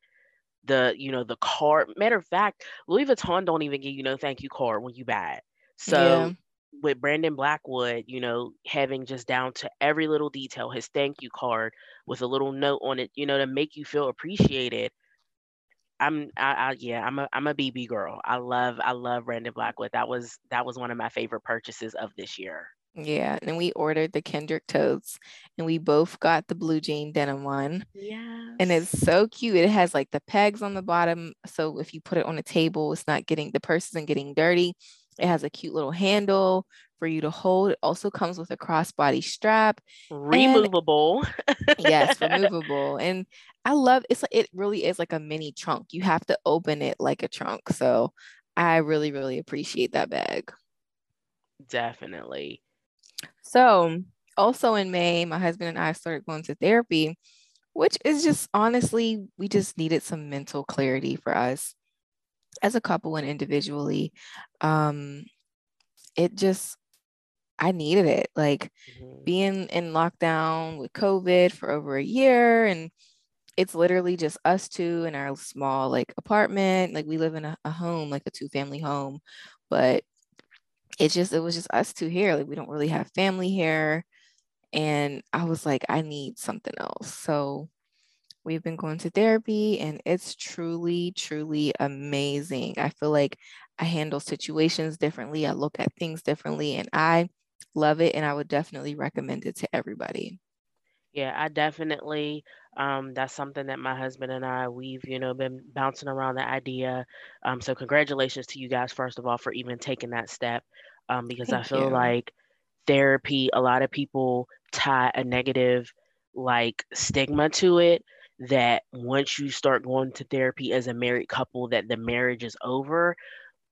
the, you know, the card. Matter of fact, Louis Vuitton don't even give you no thank you card when you buy it. So yeah. with Brandon Blackwood, you know, having just down to every little detail, his thank you card with a little note on it, you know, to make you feel appreciated. I'm I, I, yeah I'm a I'm a BB girl. I love I love Brandon Blackwood. That was that was one of my favorite purchases of this year. Yeah, and we ordered the Kendrick totes, and we both got the blue jean denim one. Yeah, and it's so cute. It has like the pegs on the bottom, so if you put it on a table, it's not getting the purse isn't getting dirty. It has a cute little handle for you to hold. It also comes with a crossbody strap. Removable. And, yes, removable. And I love it's like it really is like a mini trunk. You have to open it like a trunk. So I really, really appreciate that bag. Definitely. So also in May, my husband and I started going to therapy, which is just honestly, we just needed some mental clarity for us as a couple and individually. Um, it just I needed it. Like mm-hmm. being in lockdown with COVID for over a year and it's literally just us two in our small like apartment. Like we live in a, a home, like a two family home, but it just it was just us two here. Like we don't really have family here. And I was like, I need something else. So we've been going to therapy and it's truly, truly amazing. I feel like I handle situations differently. I look at things differently and I love it. And I would definitely recommend it to everybody. Yeah, I definitely um that's something that my husband and I we've, you know, been bouncing around the idea. Um so congratulations to you guys first of all for even taking that step. Um because Thank I feel you. like therapy a lot of people tie a negative like stigma to it that once you start going to therapy as a married couple that the marriage is over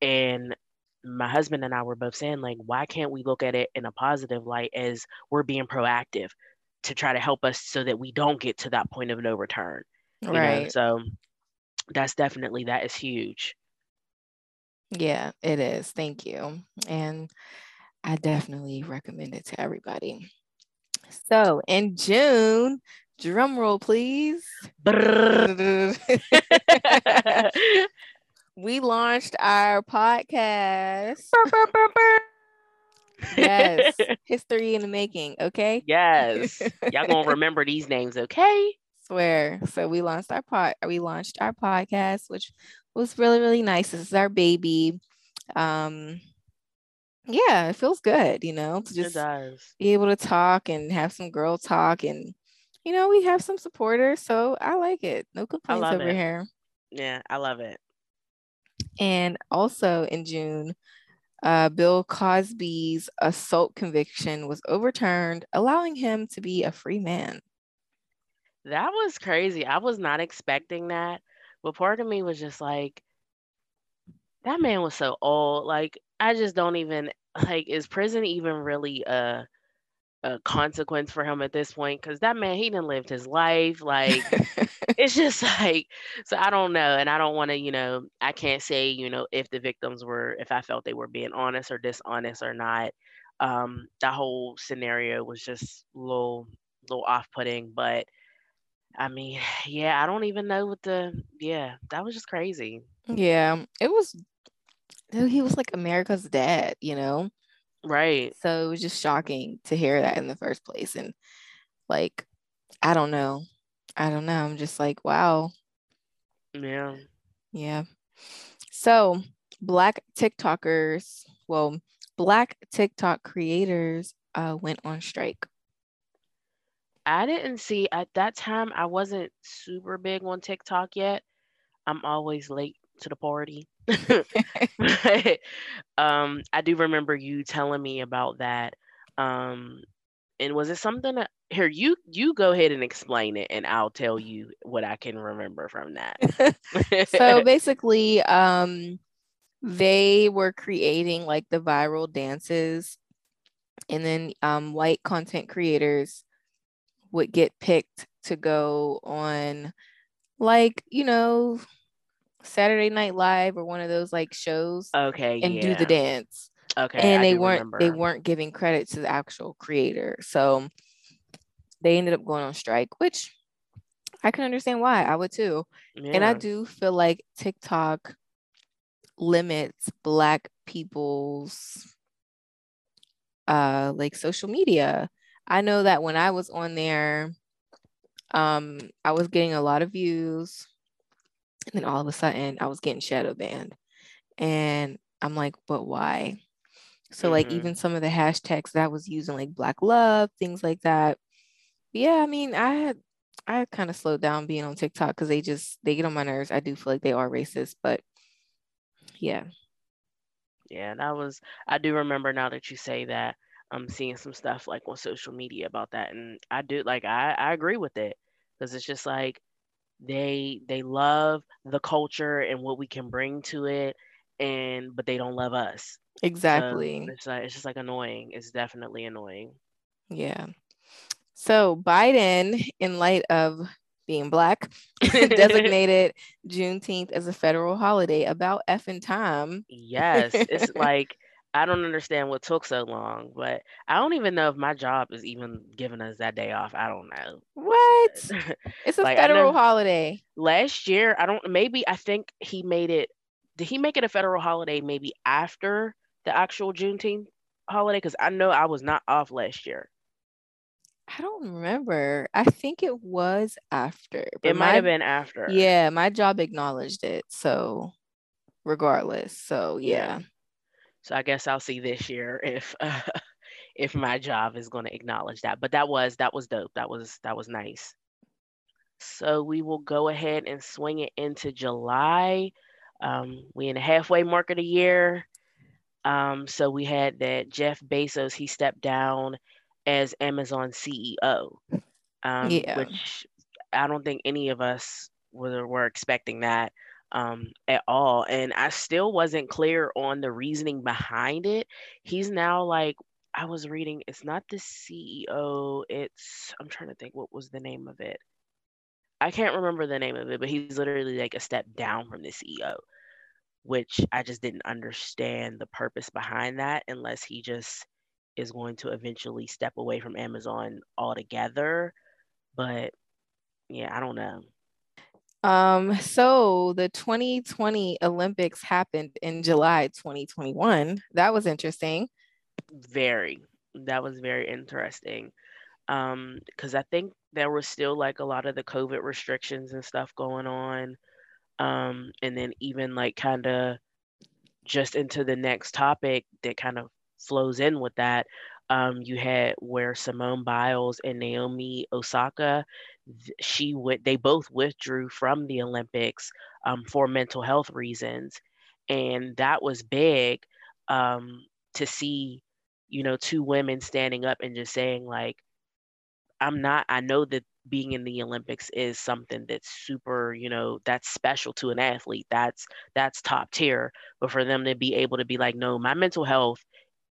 and my husband and I were both saying like why can't we look at it in a positive light as we're being proactive to try to help us so that we don't get to that point of no return? Right know? so that's definitely that is huge. Yeah it is. Thank you. And i definitely recommend it to everybody. So in june drum roll please we launched our podcast. Yes. History in the making okay? Yes. Y'all gonna remember these names okay? Swear. So we launched our pod we launched our podcast which was really really nice. This is our baby. Um yeah it feels good you know to just be able to talk and have some girl talk and you know we have some supporters so i like it. No complaints over it. here. Yeah i love it and also in june uh, Bill Cosby's assault conviction was overturned, allowing him to be a free man. That was crazy. I was not expecting that. But part of me was just like, that man was so old. Like, I just don't even like, is prison even really a a consequence for him at this point? Because that man, he didn't lived his life. Like, it's just like so i don't know and i don't want to you know i can't say you know if the victims were if i felt they were being honest or dishonest or not um that whole scenario was just a little little off-putting but i mean yeah i don't even know what the yeah that was just crazy yeah it was he was like america's dad you know right so it was just shocking to hear that in the first place and like i don't know I don't know. I'm just like, wow. Yeah. Yeah. So, black TikTokers, well, black TikTok creators uh, went on strike. I didn't see at that time, I wasn't super big on TikTok yet. I'm always late to the party. but, um, I do remember you telling me about that. Um, and was it something that here you you go ahead and explain it and I'll tell you what I can remember from that. so basically um they were creating like the viral dances and then um white content creators would get picked to go on like, you know, Saturday Night Live or one of those like shows okay and yeah. do the dance. Okay. And they weren't remember. they weren't giving credit to the actual creator. So they ended up going on strike, which I can understand why. I would too. Yeah. And I do feel like TikTok limits black people's uh like social media. I know that when I was on there, um, I was getting a lot of views, and then all of a sudden I was getting shadow banned. And I'm like, but why? So mm-hmm. like even some of the hashtags that I was using, like black love, things like that, yeah, I mean, I had I kind of slowed down being on TikTok because they just they get on my nerves. I do feel like they are racist, but yeah. Yeah, that was I do remember now that you say that. I'm seeing some stuff like on social media about that. And I do like I, I agree with it. Because it's just like they they love the culture and what we can bring to it and but they don't love us. Exactly. So it's like it's just like annoying. It's definitely annoying. Yeah. So Biden, in light of being black, designated Juneteenth as a federal holiday. About effing time. Yes, it's like I don't understand what took so long, but I don't even know if my job is even giving us that day off. I don't know. What? It's a like, federal holiday. Last year, I don't. Maybe I think he made it. Did he make it a federal holiday? Maybe after the actual Juneteenth holiday, because I know I was not off last year. I don't remember. I think it was after. It might my- have been after. Yeah, my job acknowledged it. So regardless. So yeah. So I guess I'll see this year if uh, if my job is going to acknowledge that. But that was that was dope. That was that was nice. So we will go ahead and swing it into July. Um, we in the halfway mark of the year. Um, so we had that Jeff Bezos he stepped down as Amazon CEO. Um, Yeah. which I don't think any of us were, were expecting that um, at all. And I still wasn't clear on the reasoning behind it. He's now like, I was reading, it's not the CEO, it's, I'm trying to think what was the name of it. I can't remember the name of it, but he's literally like a step down from the CEO, which I just didn't understand the purpose behind that unless he just is going to eventually step away from Amazon altogether. But yeah, I don't know. Um, so the 2020 Olympics happened in July 2021. That was interesting. Very. That was very interesting. Um, because I think there was still like a lot of the COVID restrictions and stuff going on. Um, and then even like kind of just into the next topic that kind of flows in with that. Um, you had where Simone Biles and Naomi Osaka, she would they both withdrew from the Olympics um, for mental health reasons, and that was big um, to see, you know, two women standing up and just saying like, I'm not. I know that being in the Olympics is something that's super, you know, that's special to an athlete. That's that's top tier. But for them to be able to be like, no, my mental health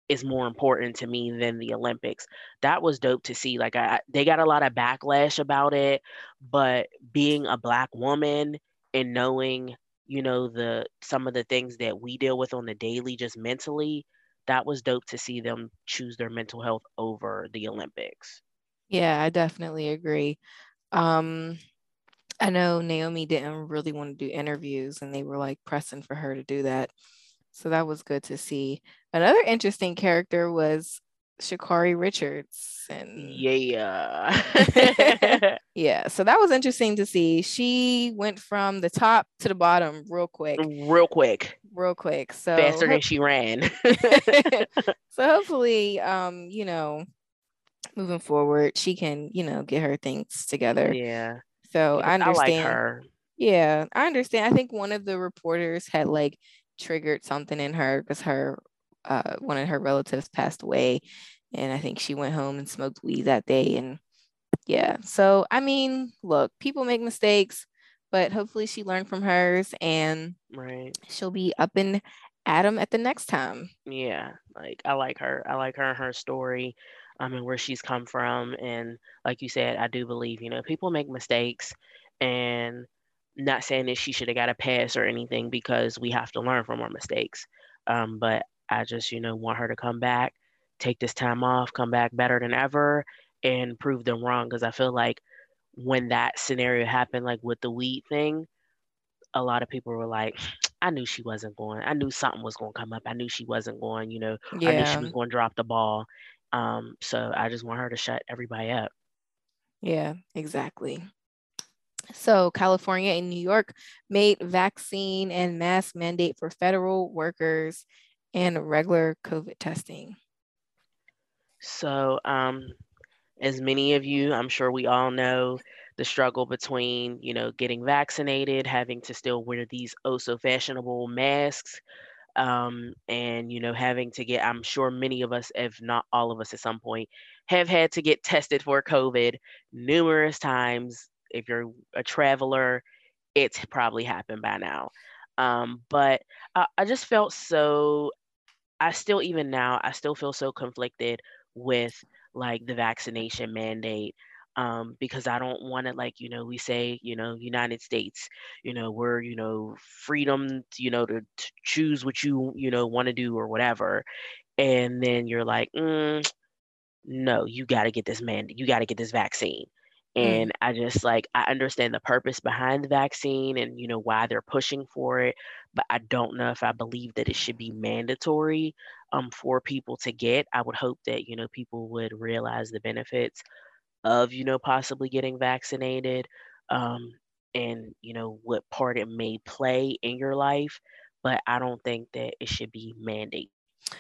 is more important to me than the Olympics. That was dope to see. Like I, they got a lot of backlash about it, but being a black woman and knowing, you know, the some of the things that we deal with on the daily just mentally, that was dope to see them choose their mental health over the Olympics. Yeah, I definitely agree. Um, I know Naomi didn't really want to do interviews and they were like pressing for her to do that. So that was good to see. Another interesting character was Sha'Carri Richards. And Yeah. yeah, so that was interesting to see. She went from the top to the bottom real quick, Real quick. real quick. So Faster than she ran. so hopefully, um, you know, moving forward, she can, you know, get her things together. yeah. So I I like understand. her. Yeah, I understand. I think one of the reporters had like triggered something in her because her uh one of her relatives passed away and I think she went home and smoked weed that day and yeah. So I mean, look, people make mistakes, but hopefully she learned from hers and Right. she'll be up and at 'em at the next time. Yeah, like I like her. I like her and her story, um, and where she's come from. And like you said, I do believe, you know, people make mistakes and not saying that she should have got a pass or anything because we have to learn from our mistakes. Um, but I just, you know, want her to come back, take this time off, come back better than ever, and prove them wrong. Because I feel like when that scenario happened, like with the weed thing, a lot of people were like, I knew she wasn't going. I knew something was going to come up. I knew she wasn't going, you know, I knew she was going to drop the ball. Um, so I just want her to shut everybody up. Yeah, exactly. So, California and New York made vaccine and mask mandate for federal workers and regular COVID testing. So, um, as many of you, I'm sure we all know the struggle between, you know, getting vaccinated, having to still wear these oh so fashionable masks, um, and, you know, having to get, I'm sure many of us, if not all of us at some point, have had to get tested for COVID numerous times. If you're a traveler, it's probably happened by now. Um, but I, I just felt so, I still, even now, I still feel so conflicted with like the vaccination mandate um, because I don't want to like you know we say you know United States you know we're you know freedom you know to, to choose what you you know want to do or whatever and then you're like mm, no you got to get this mandate you got to get this vaccine Mm. and I just like I understand the purpose behind the vaccine and you know why they're pushing for it but I don't know if I believe that it should be mandatory um for people to get. I would hope that you know people would realize the benefits of, you know, possibly getting vaccinated um, and, you know, what part it may play in your life. But I don't think that it should be mandated.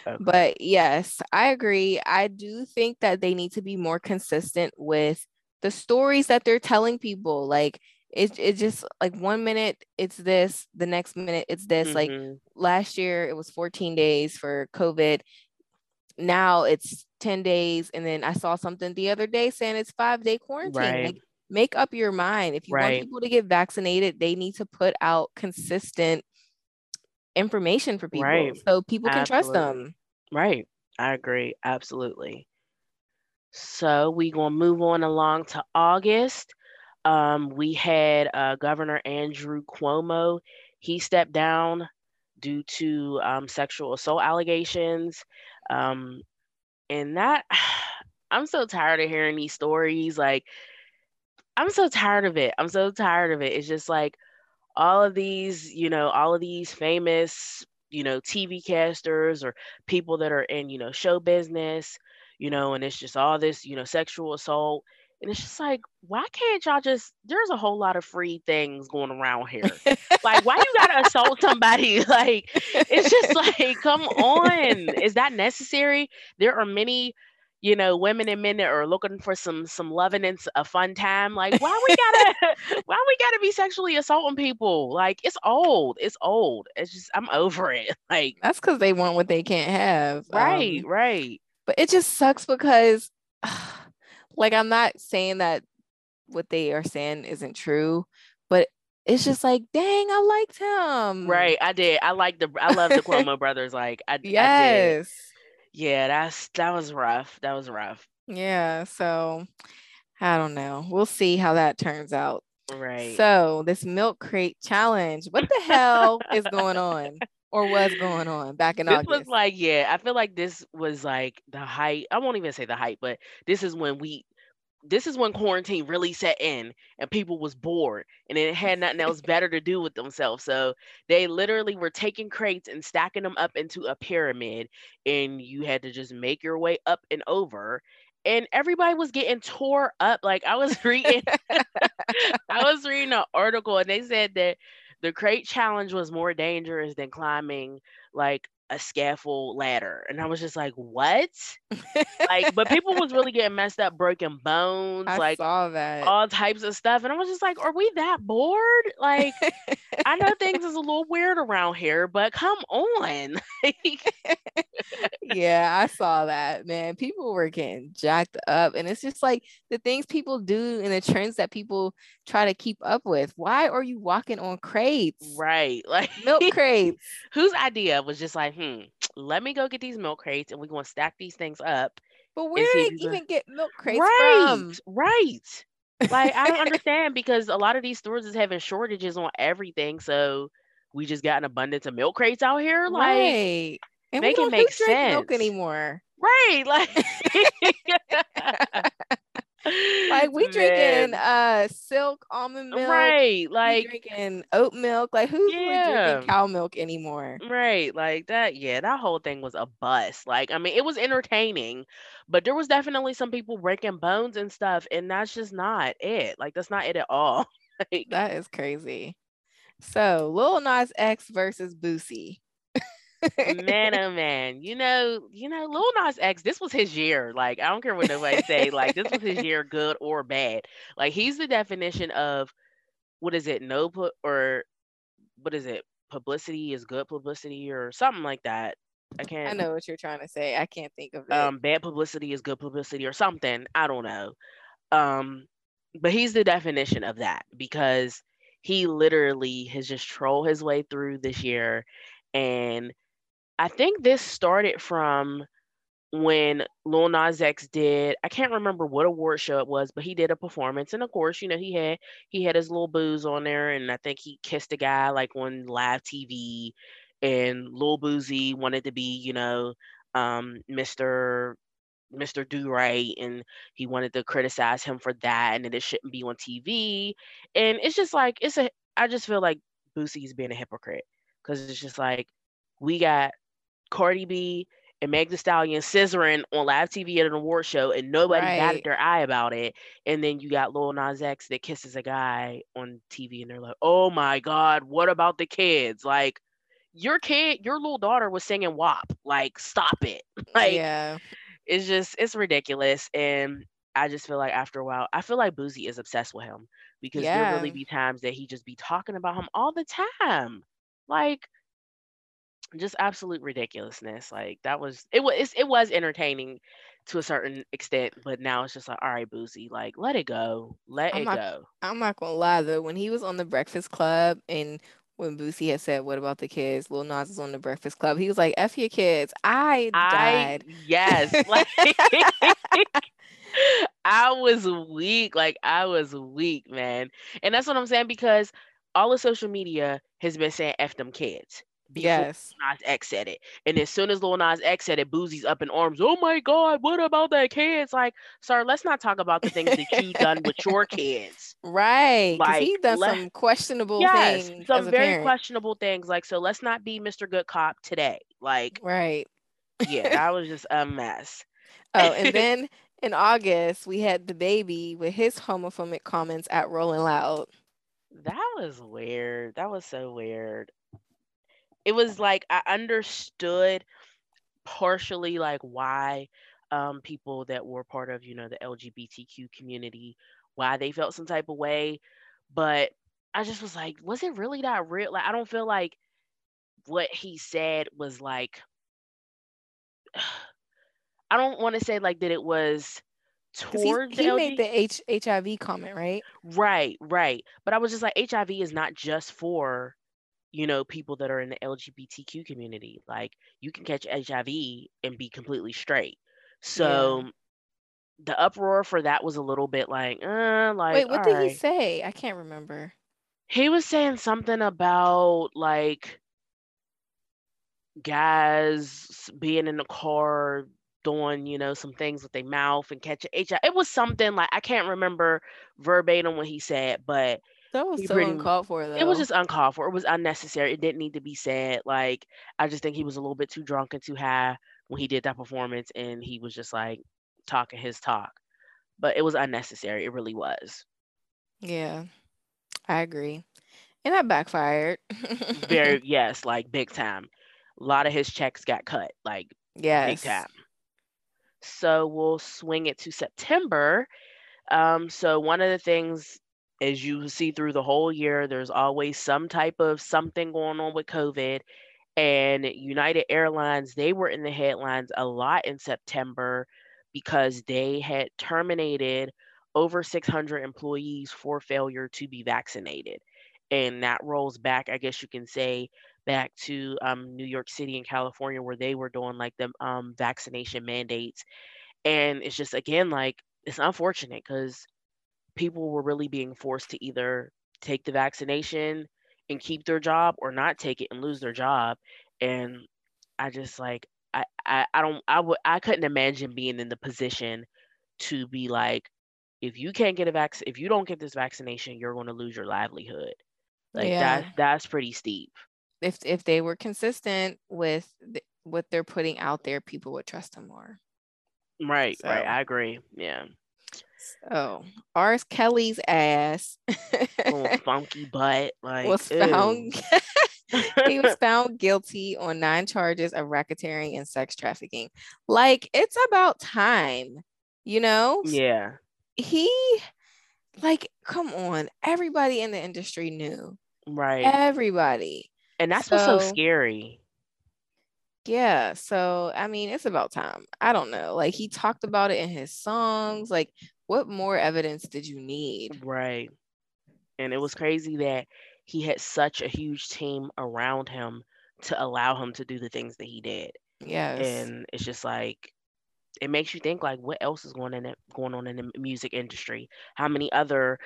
Okay. But yes, I agree. I do think that they need to be more consistent with the stories that they're telling people. Like it, it just like one minute it's this, the next minute it's this. Mm-hmm. Like last year it was 14 days for COVID. Now it's 10 days. And then I saw something the other day saying it's five day quarantine. Right. Like, make up your mind. If you right. want people to get vaccinated, they need to put out consistent information for people right. so people can Absolutely. trust them. Right. I agree. Absolutely. So we gonna move on along to August. Um, we had uh, Governor Andrew Cuomo. He stepped down due to um, sexual assault allegations. Um, and that, I'm so tired of hearing these stories. Like, I'm so tired of it. I'm so tired of it. It's just like all of these, you know, all of these famous, you know, TV casters or people that are in, you know, show business, you know, and it's just all this, you know, sexual assault. And it's just like, why can't y'all just? There's a whole lot of free things going around here. like, why you gotta assault somebody? Like, it's just like, come on, is that necessary? There are many you know, women and men that are looking for some some loving and a fun time. Like, why we gotta why we gotta be sexually assaulting people? Like, it's old. It's old. It's just I'm over it. Like that's because they want what they can't have. Right, um, right. But it just sucks because like I'm not saying that what they are saying isn't true, but it's just like, dang, I liked him. Right. I did. I like the I love the Cuomo brothers. Like I yes. I yeah, that's that was rough. That was rough. Yeah. So I don't know. We'll see how that turns out. Right. So this milk crate challenge, what the hell is going on? Or what's going on back in this August? was like, yeah, I feel like this was like the height. I won't even say the height, but this is when we this is when quarantine really set in and people was bored and it had nothing else better to do with themselves so they literally were taking crates and stacking them up into a pyramid and you had to just make your way up and over and everybody was getting tore up like i was reading i was reading an article and they said that the crate challenge was more dangerous than climbing like a scaffold ladder and i was just like what? Like but people was really getting messed up breaking bones I like all that. all types of stuff and i was just like are we that bored? Like i know things is a little weird around here but come on. Yeah i saw that man people were getting jacked up and it's just like the things people do and the trends that people try to keep up with why are you walking on crates? Right like milk crates. whose idea was just like hmm, let me go get these milk crates and we're going to stack these things up. But where did they even get milk crates right, from? Right. Like, I don't understand because a lot of these stores is having shortages on everything. So we just got an abundance of milk crates out here. Like, right. And make it make sense. milk anymore. Right. Like, like we drinking uh silk almond milk right like we drinking oat milk like who's yeah. drinking cow milk anymore? Right like that yeah that whole thing was a bust like i mean it was entertaining but there was definitely some people breaking bones and stuff and that's just not it like that's not it at all like, that is crazy. So Lil Nas X versus Boosie man, oh man, you know, you know, Lil Nas X, this was his year. Like, I don't care what nobody say. Like, this was his year, good or bad. Like, he's the definition of what is it? No, put or what is it? Publicity is good publicity or something like that. I can't. I know what you're trying to say. I can't think of it. Um, bad publicity is good publicity or something. I don't know. Um, but he's the definition of that because he literally has just trolled his way through this year and I think this started from when Lil Nas X did I can't remember what award show it was, but he did a performance, and of course, you know he had he had his little booze on there, and I think he kissed a guy like on live TV, and Lil Boosie wanted to be you know um, Mr. Mr. Do Right, and he wanted to criticize him for that, and that it shouldn't be on TV, and it's just like it's a I just feel like Boosie's being a hypocrite because it's just like we got Cardi B and Meg the Stallion scissoring on live TV at an award show and nobody Right. batted their eye about it. And then you got Lil Nas X that kisses a guy on TV and they're like, oh my God, what about the kids? Like, your kid, your little daughter was singing WAP. Like, stop it. Like, yeah. it's just, it's ridiculous. And I just feel like after a while, I feel like Boosie is obsessed with him because there really be times that he just be talking about him all the time. Like, just absolute ridiculousness. Like that was it was it was entertaining to a certain extent, but now it's just like, all right, Boosie, like let it go, let I'm it not- go. I'm not gonna lie though, when he was on the Breakfast Club and when Boosie had said, "What about the kids?" Lil Nas was on the Breakfast Club. He was like, "F your kids." I I died. yes, like I was weak, like I was weak, man, and that's what I'm saying because all of social media has been saying "f them kids." Yes. Nas X said it, and as soon as Lil Nas X said it, Boosie's up in arms. Oh my God, what about that kids? Like, sir, let's not talk about the things that you done with your kids. Right. Like, he done let- some questionable yes, things some very parent. questionable things. Like, so let's not be Mr. Good Cop today. Like, Right. yeah, that was just a mess. Oh, and then in August we had DaBaby with his homophobic comments at Rolling Loud. That was weird. That was so weird. It was like I understood partially like why um people that were part of, you know, the LGBTQ community, why they felt some type of way, but I just was like, was it really that real? Like I don't feel like what he said was like I don't want to say like that it was he, towards the he made the H- HIV comment, right? Right, right. But I was just like, HIV is not just for, you know, people that are in the LGBTQ community. Like, you can catch HIV and be completely straight. So the uproar for that was a little bit like, uh, like, Wait, what did he say? I can't remember. He was saying something about like guys being in the car doing, you know, some things with their mouth and catching HIV. It was something like I can't remember verbatim what he said, but That was so pretty- uncalled for, though. It was just uncalled for. It was unnecessary. It didn't need to be said. Like I just think he was a little bit too drunk and too high when he did that performance, and he was just like talking his talk. But it was unnecessary. It really was. Yeah, I agree. And that backfired. Very yes, like big time. A lot of his checks got cut, like yes. big time. So we'll swing it to September. Um, so one of the things, as you see through the whole year, there's always some type of something going on with COVID. And United Airlines, they were in the headlines a lot in September because they had terminated over 600 employees for failure to be vaccinated. And that rolls back, I guess you can say, back to um, New York City and California, where they were doing like the um, vaccination mandates. And it's just, again, like, it's unfortunate because people were really being forced to either take the vaccination and keep their job or not take it and lose their job. And I just like, I, I, I don't, I would, I couldn't imagine being in the position to be like, if you can't get a vaccine, if you don't get this vaccination, you're going to lose your livelihood. Like Yeah. that's that's pretty steep. If if they were consistent with th- what they're putting out there, people would trust them more. Right, right. I agree. Yeah. So, R. Kelly's ass Little funky butt. Like was found. he was found guilty on nine charges of racketeering and sex trafficking. Like it's about time, you know. yeah. He, like, come on. Everybody in the industry knew. Right. Everybody. and that's what's so so- scary. Yeah, so I mean, it's about time. I don't know. Like he talked about it in his songs. Like, what more evidence did you need? Right. And it was crazy that he had such a huge team around him to allow him to do the things that he did. Yes. And it's just like it makes you think like what else is going in it, going on in the music industry? How many other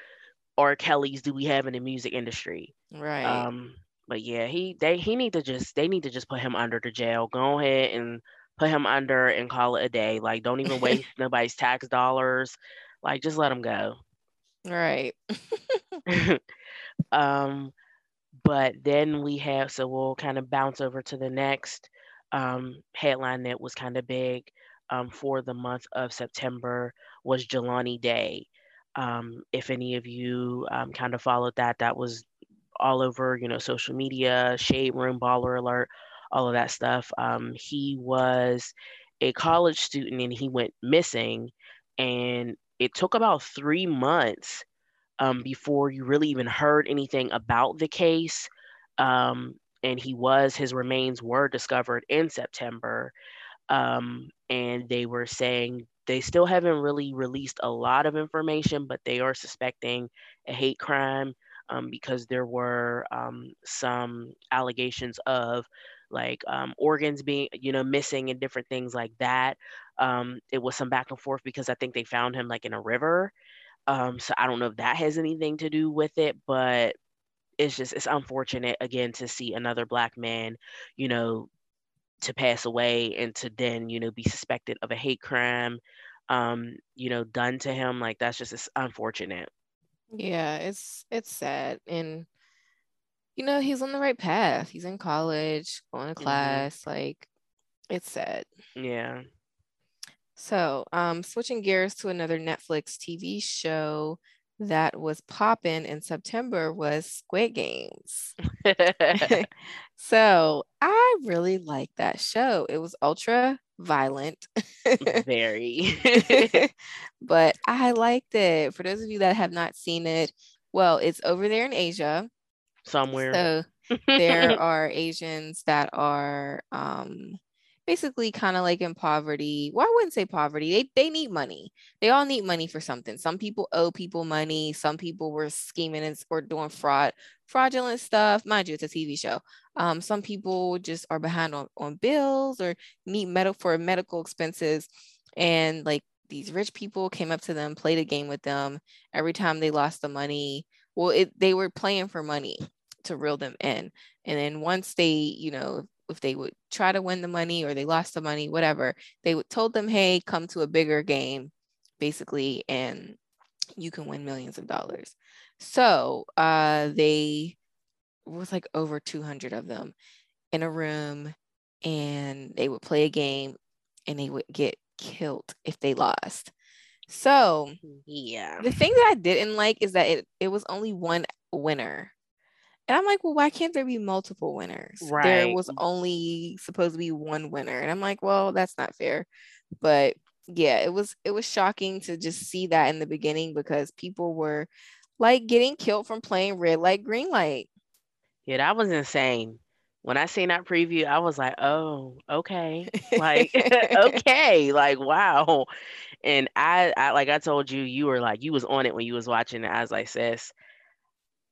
R. Kellys do we have in the music industry? Right. Um but yeah, he they he need to just they need to just put him under the jail. Go ahead and put him under and call it a day. Like don't even waste nobody's tax dollars. Like just let him go. Right. um, but then we have, so we'll kind of bounce over to the next. um, headline that was kind of big um, for the month of September was Jelani Day. Um, if any of you um, kind of followed that, that was all over, you know, social media, Shade Room, Baller Alert, all of that stuff. Um, he was a college student and he went missing, and it took about three months um, before you really even heard anything about the case. Um, and he was, his remains were discovered in September. Um, and they were saying they still haven't really released a lot of information, but they are suspecting a hate crime um, because there were um, some allegations of like um, organs being, you know, missing and different things like that. Um, it was some back and forth because I think they found him like in a river. Um, so I don't know if that has anything to do with it, but it's just it's unfortunate again to see another black man, you know, to pass away and to then you know be suspected of a hate crime um you know done to him like that's just it's unfortunate yeah it's it's sad and you know he's on the right path he's in college going to mm-hmm. class mm-hmm. like it's sad yeah so um switching gears to another netflix tv show that was popping in September was Squid Games. so I really liked that show. It was ultra violent. Very. but I liked it. For those of you that have not seen it, well, it's over there in Asia. Somewhere. So there are Asians that are um basically kind of like in poverty. Well, I wouldn't say poverty. They they need money. They all need money for something. Some people owe people money. Some people were scheming and or doing fraud, fraudulent stuff. Mind you, it's a TV show. Um, some people just are behind on, on bills or need medical for medical expenses. And like these rich people came up to them, played a game with them. Every time they lost the money, well, it they were playing for money to reel them in. And then once they, you know, if they would try to win the money or they lost the money, whatever, they would told them, hey, come to a bigger game, basically, and you can win millions of dollars. So uh, they was like over 200 of them in a room, and they would play a game, and they would get killed if they lost. So yeah, the thing that I didn't like is that it it was only one winner. And I'm like, well, why can't there be multiple winners? Right. There was mm. only supposed to be one winner. And I'm like, well, that's not fair. But yeah, it was it was shocking to just see that in the beginning because people were like getting killed from playing red light, green light. Yeah, that was insane. When I seen that preview, I was like, oh, okay. Like, okay, like wow. And I, I like I told you, you were like, you was on it when you was watching it. As I was like, sis,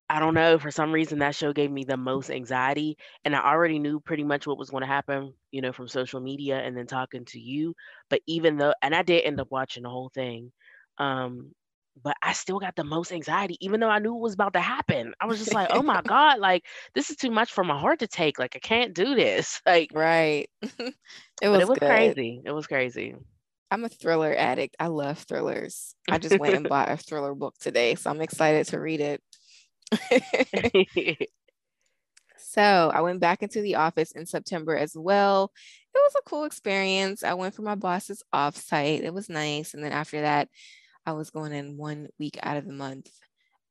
I don't know, for some reason that show gave me the most anxiety and I already knew pretty much what was going to happen, you know, from social media and then talking to you, but even though and I did end up watching the whole thing. Um but I still got the most anxiety even though I knew it was about to happen. I was just like, "Oh my god, like this is too much for my heart to take. Like I can't do this." Like Right. it was it was good. crazy. It was crazy. I'm a thriller addict. I love thrillers. I just went and bought a thriller book today, so I'm excited to read it. so I went back into the office in September as well. It was a cool experience. I went for my boss's offsite. It was nice. And then after that, I was going in one week out of the month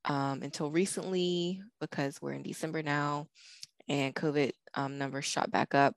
um, until recently because we're in December now and COVID um, numbers shot back up.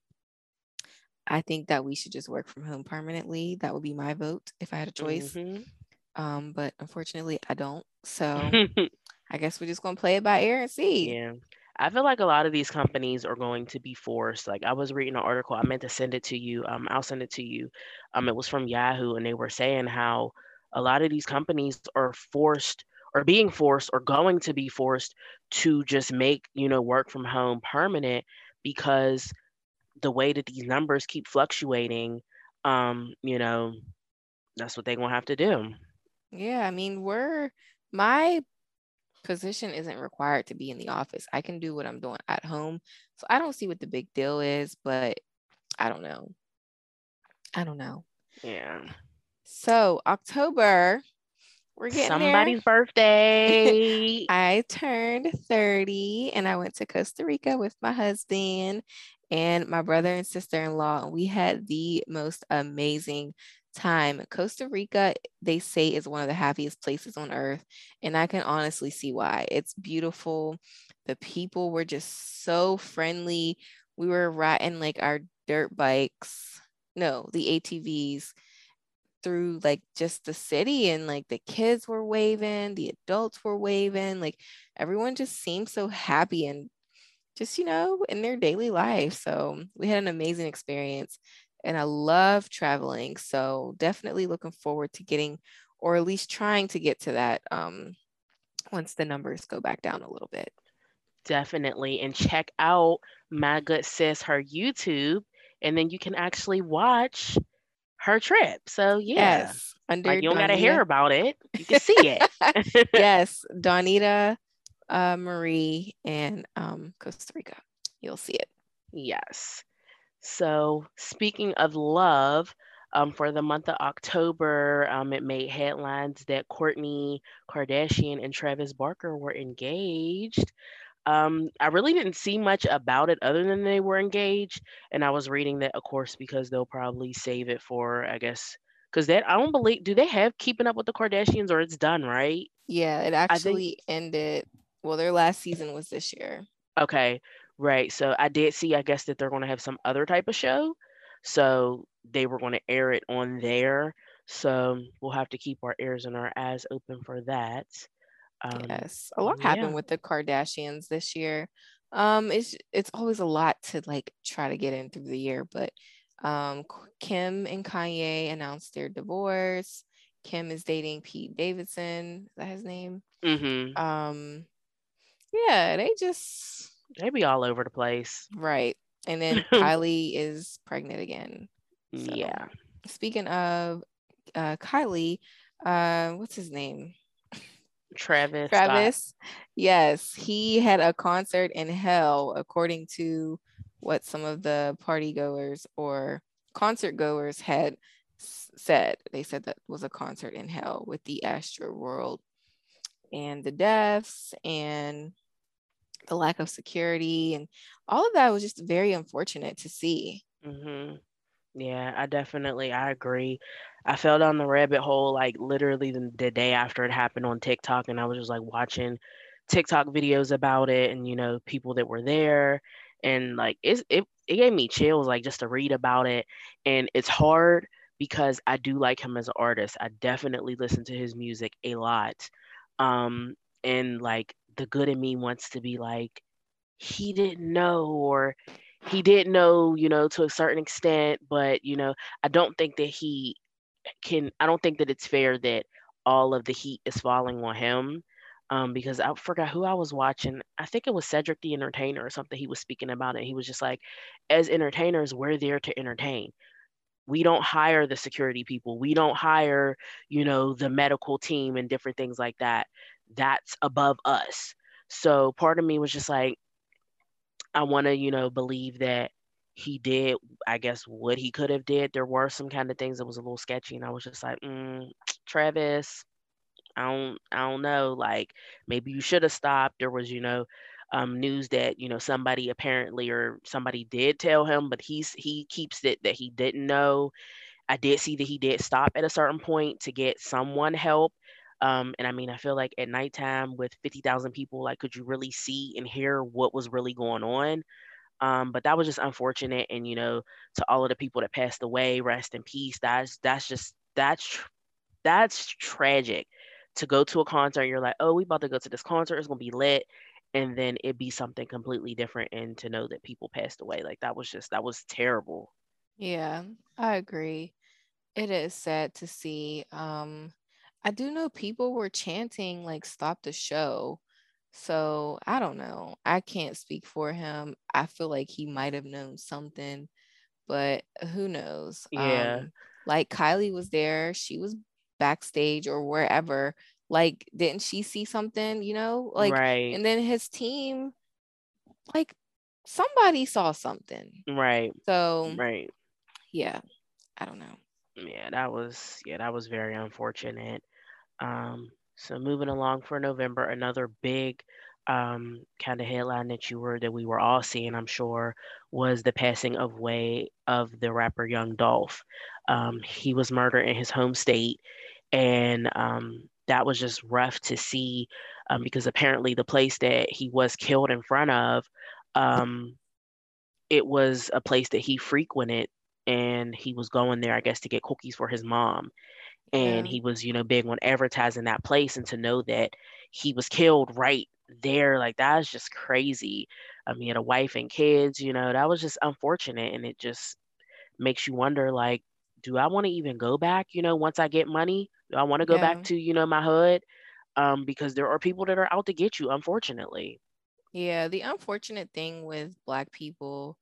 I think that we should just work from home permanently. That would be my vote if I had a choice. Mm-hmm. Um, but unfortunately, I don't. So I guess we're just gonna play it by ear and see. Yeah. I feel like a lot of these companies are going to be forced. Like I was reading an article, I meant to send it to you. Um, I'll send it to you. Um, it was from Yahoo, and they were saying how a lot of these companies are forced or being forced or going to be forced to just make you know work from home permanent because the way that these numbers keep fluctuating um you know that's what they're gonna have to do yeah i mean we're my position isn't required to be in the office. I can do what I'm doing at home. So I don't see what the big deal is, but I don't know. I don't know. Yeah. So October, we're getting somebody's there. birthday. I turned 30 and I went to Costa Rica with my husband and my brother and sister in law. We had the most amazing time. Costa Rica, they say, is one of the happiest places on earth. And I can honestly see why. It's beautiful. The people were just so friendly. We were riding like our dirt bikes, no, the ATVs through like just the city and like the kids were waving, the adults were waving, like everyone just seemed so happy and just, you know, in their daily life. So we had an amazing experience and I love traveling. So definitely looking forward to getting, or at least trying to get to that um, once the numbers go back down a little bit. Definitely. And check out my good sis, her YouTube, and then you can actually watch her trip. So yeah. Yes. Under like you don't gotta hear about it. You can see it. yes. Donita uh, Marie in um, Costa Rica. You'll see it. Yes. So, speaking of love, um, for the month of October, um, it made headlines that Kourtney Kardashian and Travis Barker were engaged. Um, I really didn't see much about it other than they were engaged. And I was reading that, of course, because they'll probably save it for, I guess, because that I don't believe, do they have Keeping Up with the Kardashians or it's done, right? Yeah, it actually think, ended. Well, their last season was this year. Okay. Right. So I did see, I guess, that they're going to have some other type of show. So they were going to air it on there. So we'll have to keep our ears and our eyes open for that. Um, yes, a lot yeah. happened with the Kardashians this year. Um, it's it's always a lot to like try to get in through the year, but um, Kim and Kanye announced their divorce. Kim is dating Pete Davidson. Is that his name? Mm-hmm. Um, yeah, they just they be all over the place. Right. And then Kylie is pregnant again. So, yeah. Speaking of uh, Kylie, uh, what's his name? Travis. Travis. Scott. Yes, he had a concert in hell, according to what some of the party goers or concert goers had said. They said that was a concert in hell with the Astroworld and the deaths and the lack of security and all of that was just very unfortunate to see. Mm-hmm. Yeah, I definitely I agree. I fell down the rabbit hole like literally the, the day after it happened on TikTok, and I was just like watching TikTok videos about it, and you know people that were there, and like it it it gave me chills like just to read about it, and it's hard because I do like him as an artist. I definitely listen to his music a lot, um, and like the good in me wants to be like, he didn't know or he didn't know, you know, to a certain extent, but you know, I don't think that he can I don't think that it's fair that all of the heat is falling on him. Um, because I forgot who I was watching. I think it was Cedric the Entertainer or something. He was speaking about it. He was just like, as entertainers, we're there to entertain. We don't hire the security people. We don't hire, you know, the medical team and different things like that that's above us. So part of me was just like, I want to, you know, believe that he did, I guess, what he could have did. There were some kind of things that was a little sketchy, and I was just like, mm, Travis, I don't, I don't know. Like maybe you should have stopped. There was, you know, um, news that you know somebody apparently or somebody did tell him, but he's he keeps it that he didn't know. I did see that he did stop at a certain point to get someone help. Um, and I mean, I feel like at nighttime with 50,000 people, like, could you really see and hear what was really going on? Um, but that was just unfortunate. And, you know, to all of the people that passed away, rest in peace. That's, that's just, that's, that's tragic to go to a concert. You're like, oh, we about to go to this concert. It's going to be lit. And then it be something completely different. And to know that people passed away, like that was just, that was terrible. Yeah, I agree. It is sad to see. Um, I do know people were chanting like stop the show. So I don't know. I can't speak for him. I feel like he might have known something, but who knows? Yeah. Um, like Kylie was there, she was backstage or wherever. Like, didn't she see something, you know? Like, right. and then his team, like, somebody saw something. Right. So, right. Yeah. I don't know. Yeah, that was, yeah, that was very unfortunate. Um, so moving along for November, another big um, kind of headline that you were that we were all seeing, I'm sure, was the passing of way of the rapper Young Dolph. Um, he was murdered in his home state, and um, that was just rough to see um, because apparently the place that he was killed in front of, um, it was a place that he frequented, and he was going there, I guess, to get cookies for his mom. And Yeah. he was, you know, big on advertising that place, and to know that he was killed right there, like that's just crazy. I mean, he had a wife and kids, you know, that was just unfortunate, and it just makes you wonder, like, do I want to even go back? You know, once I get money, do I want to go Yeah. back to, you know, my hood? Um, because there are people that are out to get you, unfortunately. Yeah, the unfortunate thing with black people,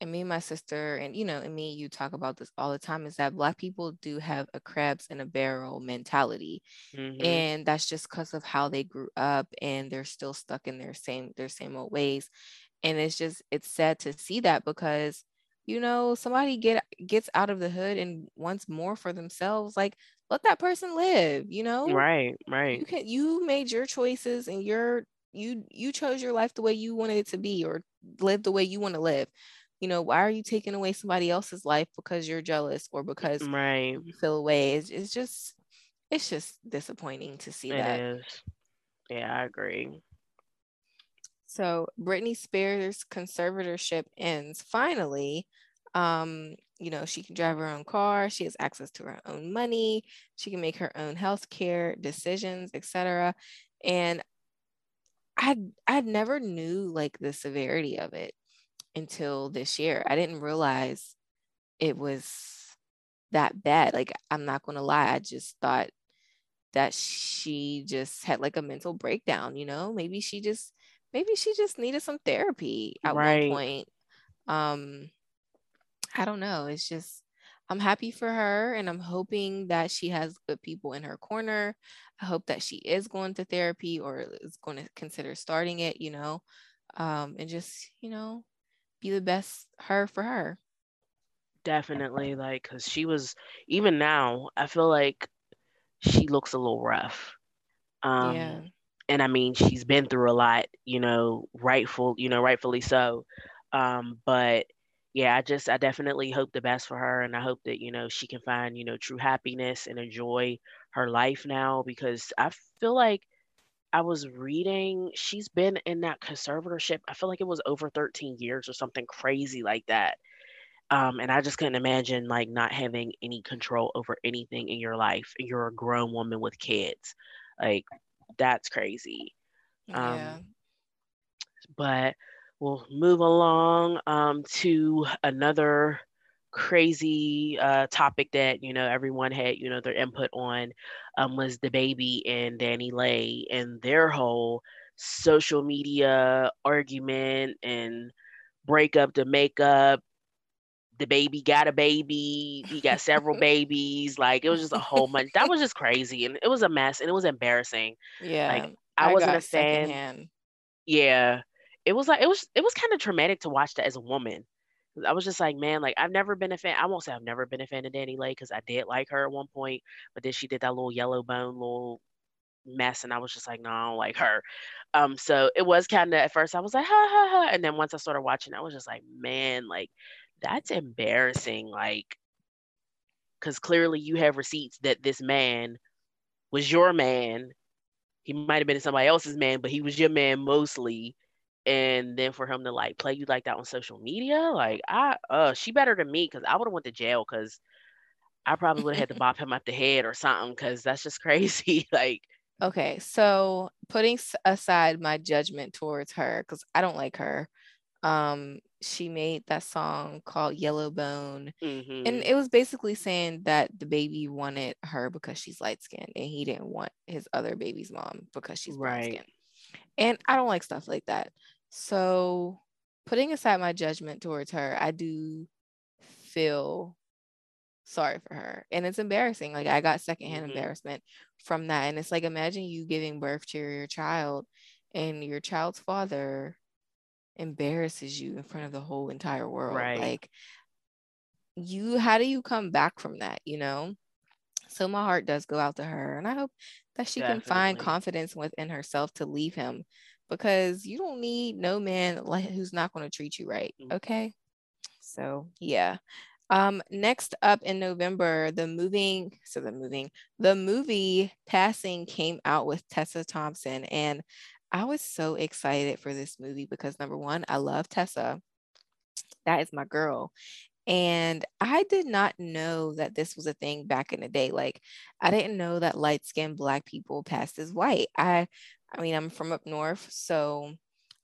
and me and my sister, and you know, and me, you talk about this all the time, is that black people do have a crabs in a barrel mentality. hmm And that's just because of how they grew up and they're still stuck in their same their same old ways. And it's just it's sad to see that because you know somebody get gets out of the hood and wants more for themselves, like let that person live, you know? Right, right, you can you made your choices and your you you chose your life the way you wanted it to be or live the way you want to live you know why are you taking away somebody else's life because you're jealous or because right. you feel away it's, it's just it's just disappointing to see It that is. Yeah, I agree. so Britney Spears conservatorship ends finally um you know she can drive her own car she has access to her own money she can make her own health care decisions etc and I I never knew like the severity of it until this year. I didn't realize it was that bad. Like I'm not gonna lie, I just thought that she just had like a mental breakdown, you know? Maybe she just maybe she just needed some therapy at one point. Um I don't know. It's just I'm happy for her and I'm hoping that she has good people in her corner. I hope that she is going to therapy or is going to consider starting it, you know, um, and just, you know, be the best her for her. Definitely. Like, because she was, even now, I feel like she looks a little rough. Um, Yeah. and I mean, she's been through a lot, you know, rightful, you know, rightfully so. Um, but yeah, I just, I definitely hope the best for her, and I hope that you know she can find, you know, true happiness and enjoy her life now because I feel like I was reading she's been in that conservatorship. I feel like it was over 13 years or something crazy like that. Um, and I just couldn't imagine like not having any control over anything in your life. You're a grown woman with kids. Like that's crazy. Yeah. Um, but we'll move along um, to another crazy uh, topic that you know everyone had you know their input on um, was DaBaby and DaniLeigh and their whole social media argument and breakup to makeup. DaBaby got a baby. He got several babies. Like it was just a whole bunch. That was just crazy, and it was a mess, and it was embarrassing. Yeah. Like I, wasn't got a fan. secondhand. Yeah. It was like it was it was kind of traumatic to watch that as a woman. I was just like, man, like I've never been a fan. I won't say I've never been a fan of DaniLeigh because I did like her at one point, but then she did that little yellow bone little mess, and I was just like, no, I don't like her. Um, so it was kind of at first I was like, ha ha ha, and then once I started watching, I was just like, man, like that's embarrassing, like because clearly you have receipts that this man was your man. He might have been somebody else's man, but he was your man mostly and then for him to like play you like that on social media like i uh she better than me because i would have went to jail because i probably would have had to bop him up the head or something because that's just crazy like Okay, so putting aside my judgment towards her, because I don't like her, um, she made that song called Yellow Bone, and mhm, it was basically saying that DaBaby wanted her because she's light skinned and he didn't want his other baby's mom because she's brown right skinned. And I don't like stuff like that. So putting aside my judgment towards her, I do feel sorry for her. And it's embarrassing. Like I got secondhand mhm, embarrassment from that. And it's like imagine you giving birth to your child and your child's father embarrasses you in front of the whole entire world. right Like you how do you come back from that, you know? So my heart does go out to her and I hope that she can find confidence within herself to leave him because you don't need no man like who's not going to treat you right. Mm. Okay. So yeah. Um, next up in November, the moving, so the moving, the movie Passing came out with Tessa Thompson. And I was so excited for this movie because number one, I love Tessa. That is my girl. And I did not know that this was a thing back in the day. Like, I didn't know that light skinned Black people passed as white. I, I mean, I'm from up north, so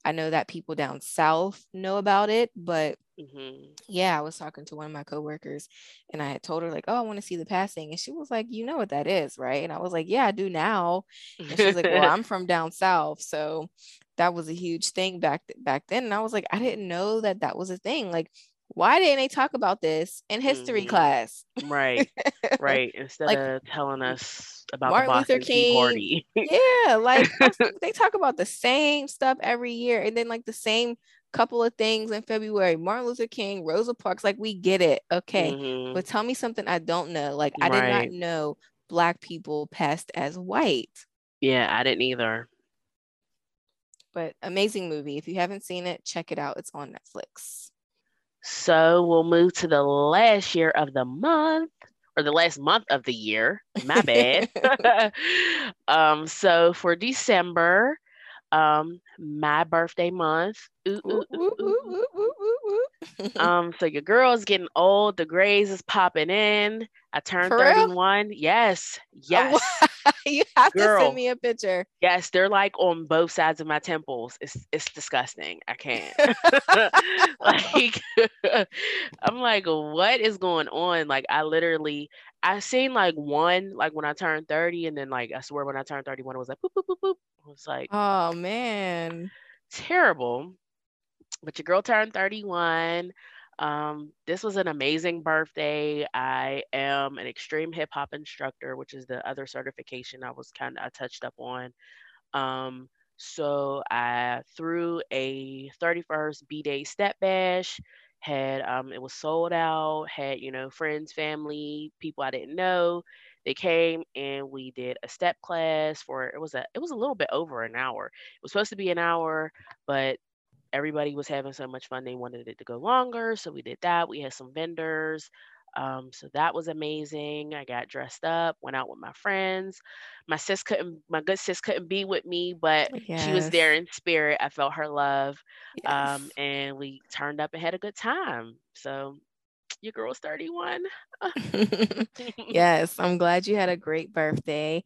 I know that people down south know about it, but Mm-hmm. yeah, I was talking to one of my coworkers and I had told her, like, oh, I want to see the passing. And she was like, you know what that is, right? And I was like, yeah, I do now. And she was like, well, I'm from down south. So that was a huge thing back back then. And I was like, I didn't know that that was a thing. Like, why didn't they talk about this in history Mhm. class? right, right. Instead Like, of telling us about Martin the Luther King, yeah, like they talk about the same stuff every year, and then like the same couple of things in February. Martin Luther King, Rosa Parks, like we get it, okay. Mhm. But tell me something I don't know. Like I did not know black people passed as white. Yeah, I didn't either. But amazing movie. If you haven't seen it, check it out. It's on Netflix. So we'll move to the last year of the month or the last month of the year. My bad. um, so for December, um, my birthday month. Ooh, ooh, ooh, Um, so your girl's getting old, the grays is popping in. I turned For real? 31. Yes, yes, you have to send me a picture. yes. They're like on both sides of my temples. It's it's disgusting. I can't. like I'm like, what is going on? Like I literally I seen like one like when I turned 30, and then like I swear when I turned 31, it was like boop boop boop boop. It was like Oh man. terrible. But your girl turned 31. Um, this was an amazing birthday. I am an extreme hip hop instructor, which is the other certification I was kind of I touched up on. Um, so I threw a 31st B Day step bash. Had um, it was sold out. Had you know friends, family, people I didn't know. They came and we did a step class for it was a it was a little bit over an hour. It was supposed to be an hour, but everybody was having so much fun they wanted it to go longer so we did that we had some vendors um, so that was amazing i got dressed up went out with my friends my sis couldn't my good sis couldn't be with me but she was there in spirit i felt her love um, and we turned up and had a good time so your girl's 31 yes, I'm glad you had a great birthday.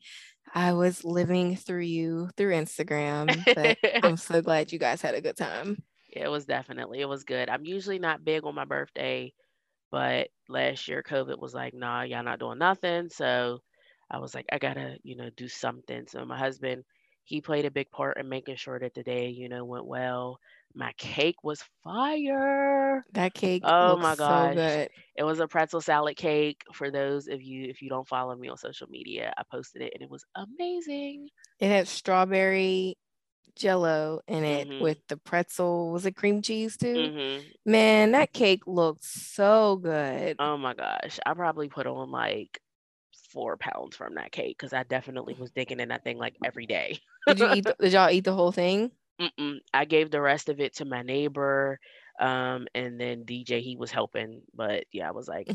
I was living through you through Instagram, but I'm so glad you guys had a good time. Yeah, it was definitely it was good. I'm usually not big on my birthday, but last year COVID was like, nah, y'all not doing nothing. So I was like, I gotta, you know, do something. So my husband, he played a big part in making sure that the day, you know, went well. My cake was fire. That cake Oh looks my so gosh. good. It was a pretzel salad cake. For those of you, if you don't follow me on social media, I posted it and it was amazing. It had strawberry jello in it Mhm. with the pretzel. Was it cream cheese too? hmm Man, that cake looked so good. Oh my gosh. I probably put on like four pounds from that cake because I definitely was digging in that thing like every day. Did you eat? the- did y'all eat the whole thing? Mm-mm. I gave the rest of it to my neighbor. Um, and then DJ, he was helping. But yeah, I was like,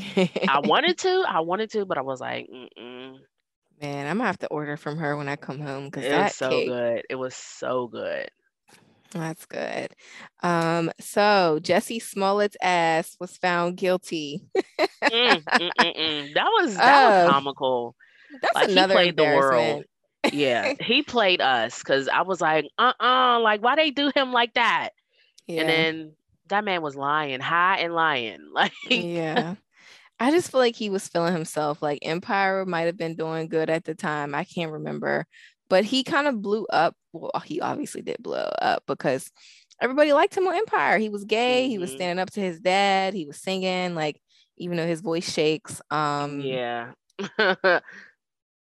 I wanted to, I wanted to, but I was like, mm-mm. Man, I'm gonna have to order from her when I come home because It that was so cake, good. It was so good. that's good. Um, so Jussie Smollett's ass was found guilty. Mm, mm, mm, mm. That was that was Oh, comical. That's Like he another played the world. Yeah, he played us because I was like, uh-uh, like why they do him like that? And then that man was lying, high and lying. Like, yeah. I just feel like he was feeling himself. Like Empire might have been doing good at the time. I can't remember, but he kind of blew up. Well, he obviously did blow up because everybody liked him on Empire. He was gay. He was Mhm. standing up to his dad. He was singing. Like even though his voice shakes, um, yeah.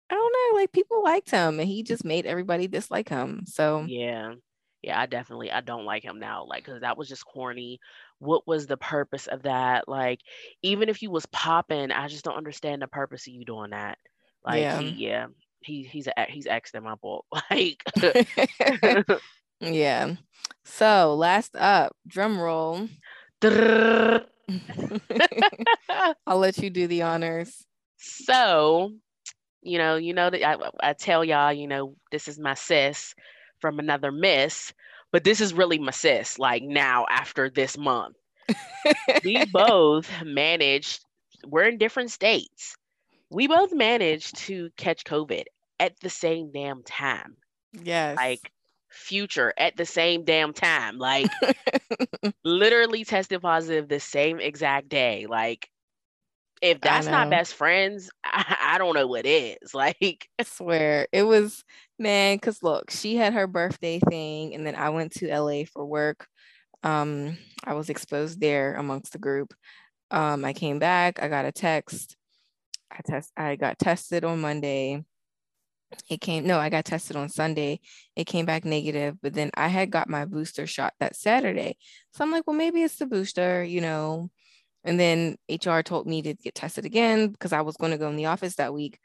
I don't know. Like people liked him, and he just made everybody dislike him. So Yeah. Yeah, I definitely I don't like him now. Like, cause that was just corny. What was the purpose of that? Like, even if you was popping, I just don't understand the purpose of you doing that. Like yeah. he yeah, he he's a he's X'd in my book. Like Yeah. So last up, drum roll. I'll let you do the honors. So, you know, you know that I, I tell y'all, you know, this is my sis from another miss, but this is really my sis. Like now, after this month, we both managed. We're in different states. We both managed to catch COVID at the same damn time. Yes. Like future at the same damn time. Like literally tested positive the same exact day. Like if that's not best friends, I, I, don't know what is. Like I swear it was man, cause look, she had her birthday thing and then I went to LA for work. Um, I was exposed there amongst the group. Um, I came back, I got a text. I test I got tested on Monday it came no i got tested on sunday it came back negative but then i had got my booster shot that saturday so i'm like well maybe it's the booster you know and then hr told me to get tested again because i was going to go in the office that week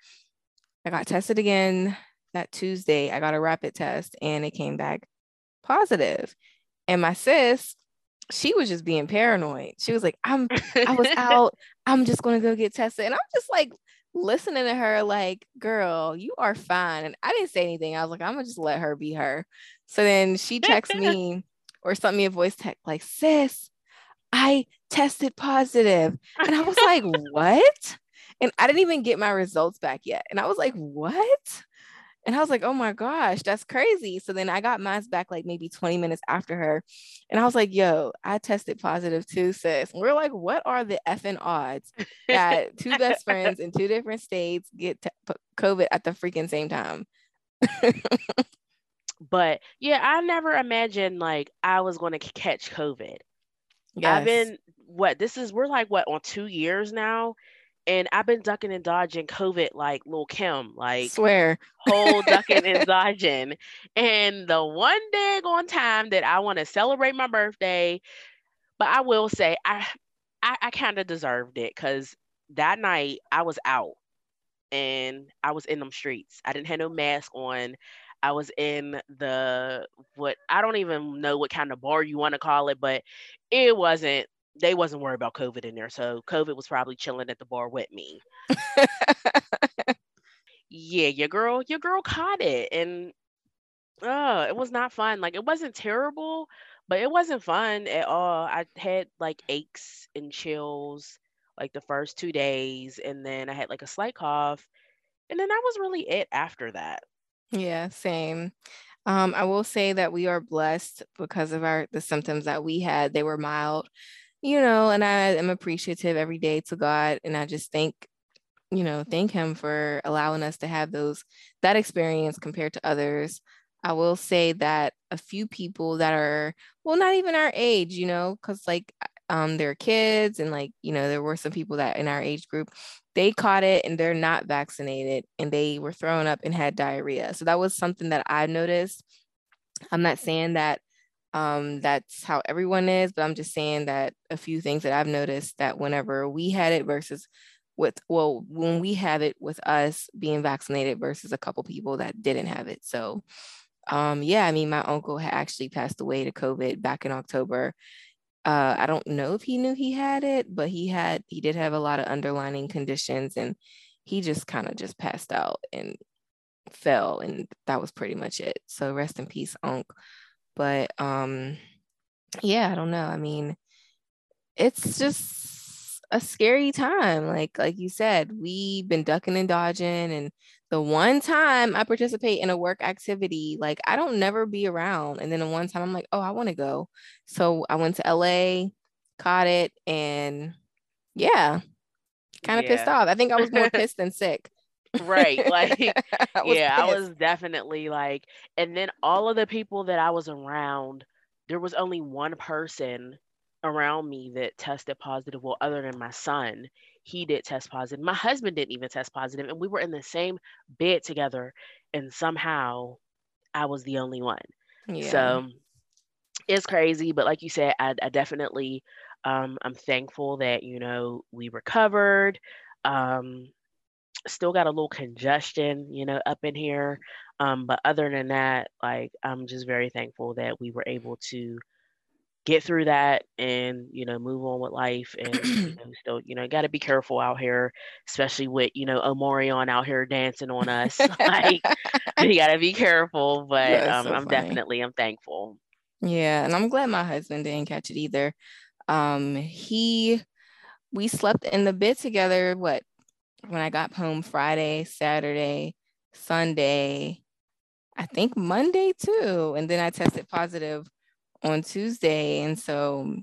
i got tested again that tuesday i got a rapid test and it came back positive. and my sis she was just being paranoid she was like i'm i was out i'm just going to go get tested and i'm just like listening to her like, girl, you are fine. And I didn't say anything. I was like, I'm gonna just let her be her. So then she texts me or sent me a voice text like, sis, I tested positive. And I was like, what? And I didn't even get my results back yet. And I was like, what? And I was like, oh my gosh, that's crazy. So then I got mine back like maybe 20 minutes after her. And I was like, yo, I tested positive too, sis. And we're like, what are the effing odds that two best friends in two different states get t- COVID at the freaking same time? but yeah, I never imagined like I was going to catch COVID. Yes. I've been what this is we're like what on two years now and I've been ducking and dodging COVID like Lil Kim, like swear whole ducking and dodging. And the one day on time that I want to celebrate my birthday, but I will say I I, I kind of deserved it because that night I was out and I was in them streets. I didn't have no mask on. I was in the what I don't even know what kind of bar you want to call it, but it wasn't they wasn't worried about COVID in there. So COVID was probably chilling at the bar with me. yeah, your girl, your girl caught it. And uh, it was not fun. Like it wasn't terrible, but it wasn't fun at all. I had like aches and chills like the first two days, and then I had like a slight cough. And then that was really it after that. Yeah, same. Um, I will say that we are blessed because of our the symptoms that we had. They were mild you know, and I am appreciative every day to God. And I just thank, you know, thank Him for allowing us to have those, that experience compared to others. I will say that a few people that are, well, not even our age, you know, because like um, they're kids and like, you know, there were some people that in our age group, they caught it and they're not vaccinated and they were thrown up and had diarrhea. So that was something that I noticed. I'm not saying that um, that's how everyone is, but I'm just saying that a few things that I've noticed that whenever we had it versus with, well, when we have it with us being vaccinated versus a couple people that didn't have it. So, um, yeah, I mean, my uncle had actually passed away to COVID back in October. Uh, I don't know if he knew he had it, but he had, he did have a lot of underlining conditions and he just kind of just passed out and fell. And that was pretty much it. So rest in peace, Unc. But um, yeah, I don't know. I mean, it's just a scary time. Like like you said, we've been ducking and dodging, and the one time I participate in a work activity, like I don't never be around. And then the one time I'm like, oh, I want to go. So I went to LA, caught it, and yeah, kind of yeah. pissed off. I think I was more pissed than sick right like I yeah pissed. i was definitely like and then all of the people that i was around there was only one person around me that tested positive well other than my son he did test positive my husband didn't even test positive and we were in the same bed together and somehow i was the only one yeah. so it's crazy but like you said i, I definitely um, i'm thankful that you know we recovered um, still got a little congestion, you know, up in here. Um, but other than that, like I'm just very thankful that we were able to get through that and you know move on with life and you know, still you know got to be careful out here especially with you know Omarion out here dancing on us like you got to be careful but um, so I'm funny. definitely I'm thankful yeah and I'm glad my husband didn't catch it either um he we slept in the bed together what when I got home Friday Saturday Sunday I think Monday too and then I tested positive on Tuesday. And so,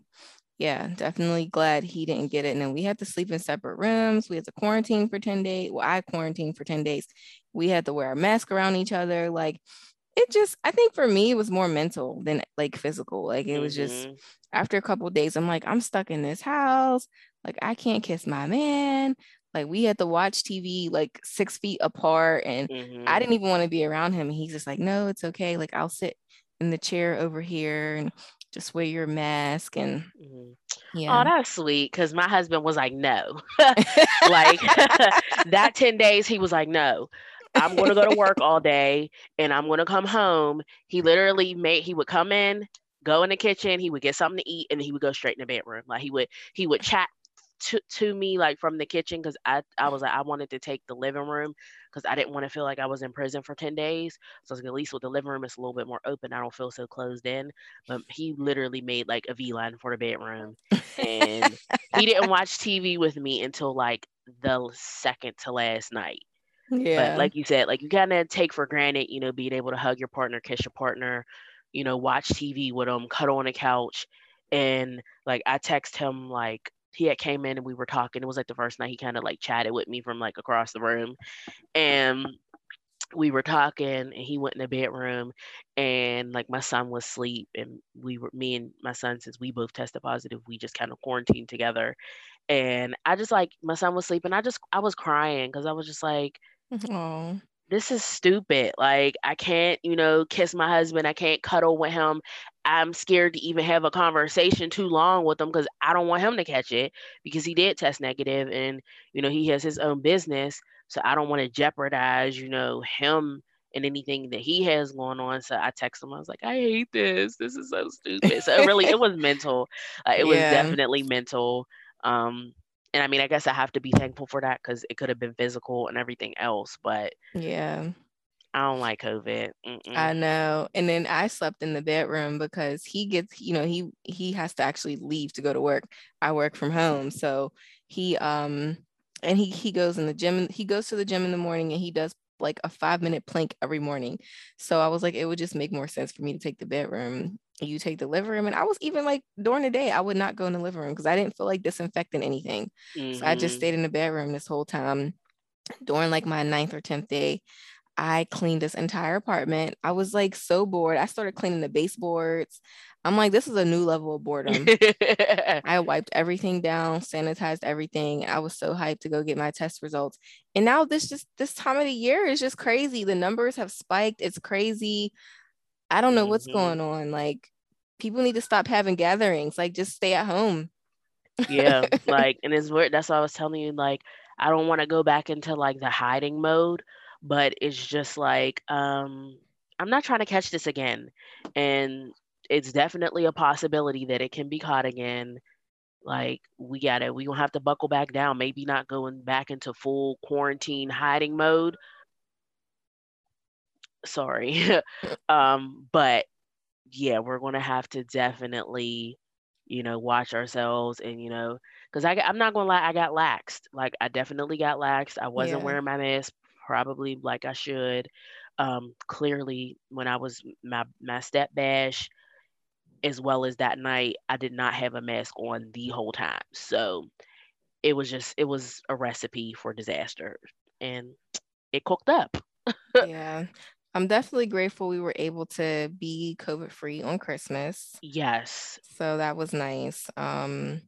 yeah, definitely glad he didn't get it. And then we had to sleep in separate rooms. We had to quarantine for 10 days. Well, I quarantined for 10 days. We had to wear a mask around each other. Like, it just, I think for me, it was more mental than like physical. Like, it was just mm-hmm. after a couple days, I'm like, I'm stuck in this house. Like, I can't kiss my man like we had to watch TV like six feet apart and mm-hmm. I didn't even want to be around him. And he's just like, no, it's okay. Like I'll sit in the chair over here and just wear your mask and mm-hmm. yeah. Oh, that's sweet. Cause my husband was like, no. like that 10 days, he was like, no. I'm gonna go to work all day and I'm gonna come home. He literally made he would come in, go in the kitchen, he would get something to eat, and he would go straight in the bedroom. Like he would he would chat to, to me like from the kitchen because I, I was like I wanted to take the living room because I didn't want to feel like I was in prison for 10 days. So I was like, at least with the living room, it's a little bit more open. I don't feel so closed in. But he literally made like a V line for the bedroom. And he didn't watch TV with me until like the second to last night. Yeah. But like you said, like you kind of take for granted, you know, being able to hug your partner, kiss your partner, you know, watch TV with them, cuddle on the couch. And like I text him like he had came in and we were talking. It was like the first night he kind of like chatted with me from like across the room. And we were talking and he went in the bedroom and like my son was asleep and we were me and my son since we both tested positive we just kind of quarantined together and i just like my son was sleeping i just i was crying because i was just like oh this is stupid. Like, I can't, you know, kiss my husband. I can't cuddle with him. I'm scared to even have a conversation too long with him because I don't want him to catch it because he did test negative and, you know, he has his own business. So I don't want to jeopardize, you know, him and anything that he has going on. So I text him. I was like, I hate this. This is so stupid. So it really, it was mental. Uh, it yeah. was definitely mental. Um, and I mean, I guess I have to be thankful for that because it could have been physical and everything else. But yeah, I don't like COVID. Mm-mm. I know. And then I slept in the bedroom because he gets, you know, he he has to actually leave to go to work. I work from home, so he um and he he goes in the gym. He goes to the gym in the morning and he does like a five minute plank every morning. So I was like, it would just make more sense for me to take the bedroom. You take the living room. And I was even like during the day, I would not go in the living room because I didn't feel like disinfecting anything. Mm-hmm. So I just mm-hmm. stayed in the bedroom this whole time. During like my ninth or 10th day, I cleaned this entire apartment. I was like so bored. I started cleaning the baseboards. I'm like, this is a new level of boredom. I wiped everything down, sanitized everything. I was so hyped to go get my test results. And now this just this time of the year is just crazy. The numbers have spiked. It's crazy. I don't know what's mm-hmm. going on. Like people need to stop having gatherings. Like just stay at home. yeah, like and it's weird. That's why I was telling you. Like I don't want to go back into like the hiding mode, but it's just like um I'm not trying to catch this again. And it's definitely a possibility that it can be caught again. Like we gotta, we gonna have to buckle back down. Maybe not going back into full quarantine hiding mode. Sorry, um, but yeah, we're gonna have to definitely, you know, watch ourselves and you know, because I I'm not gonna lie, I got laxed. Like I definitely got laxed. I wasn't yeah. wearing my mask probably like I should. Um, clearly, when I was my my step bash, as well as that night, I did not have a mask on the whole time. So it was just, it was a recipe for disaster and it cooked up. yeah. I'm definitely grateful we were able to be COVID free on Christmas. Yes. So that was nice. Um,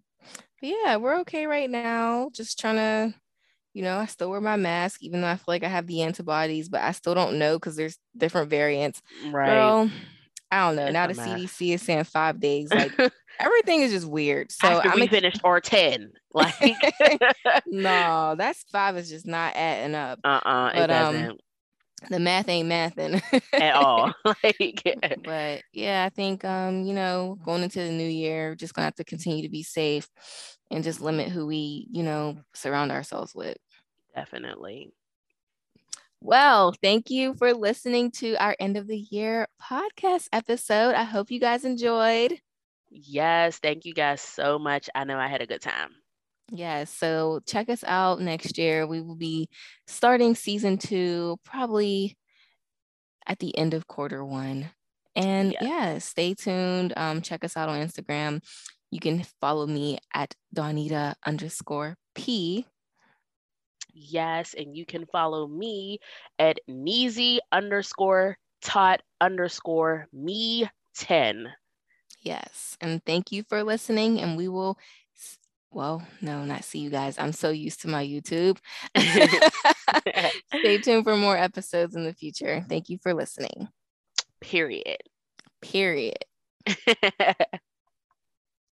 yeah, we're okay right now. Just trying to, you know, I still wear my mask, even though I feel like I have the antibodies, but I still don't know because there's different variants. Right. Girl, I don't know. It's now the CDC is saying five days. Like Everything is just weird. So After I'm we ex- finished or 10. Like no, that's five is just not adding up. uh-uh, it But, um, doesn't The math ain't mathing. at all. like but yeah, I think um, you know, going into the new year, just gonna have to continue to be safe and just limit who we, you know, surround ourselves with. definitely. Well, thank you for listening to our end of the year podcast episode. I hope you guys enjoyed. Yes, thank you guys so much. I know I had a good time. Yes, so check us out next year. We will be starting season two probably at the end of quarter one. And Yes. yeah, stay tuned. Um, check us out on Instagram. You can follow me at Donita underscore P. Yes, and you can follow me at Neezy underscore tot underscore me 10. Yes. And thank you for listening. And we will, well, no, not see you guys. I'm so used to my YouTube. Stay tuned for more episodes in the future. Thank you for listening. Period. Period.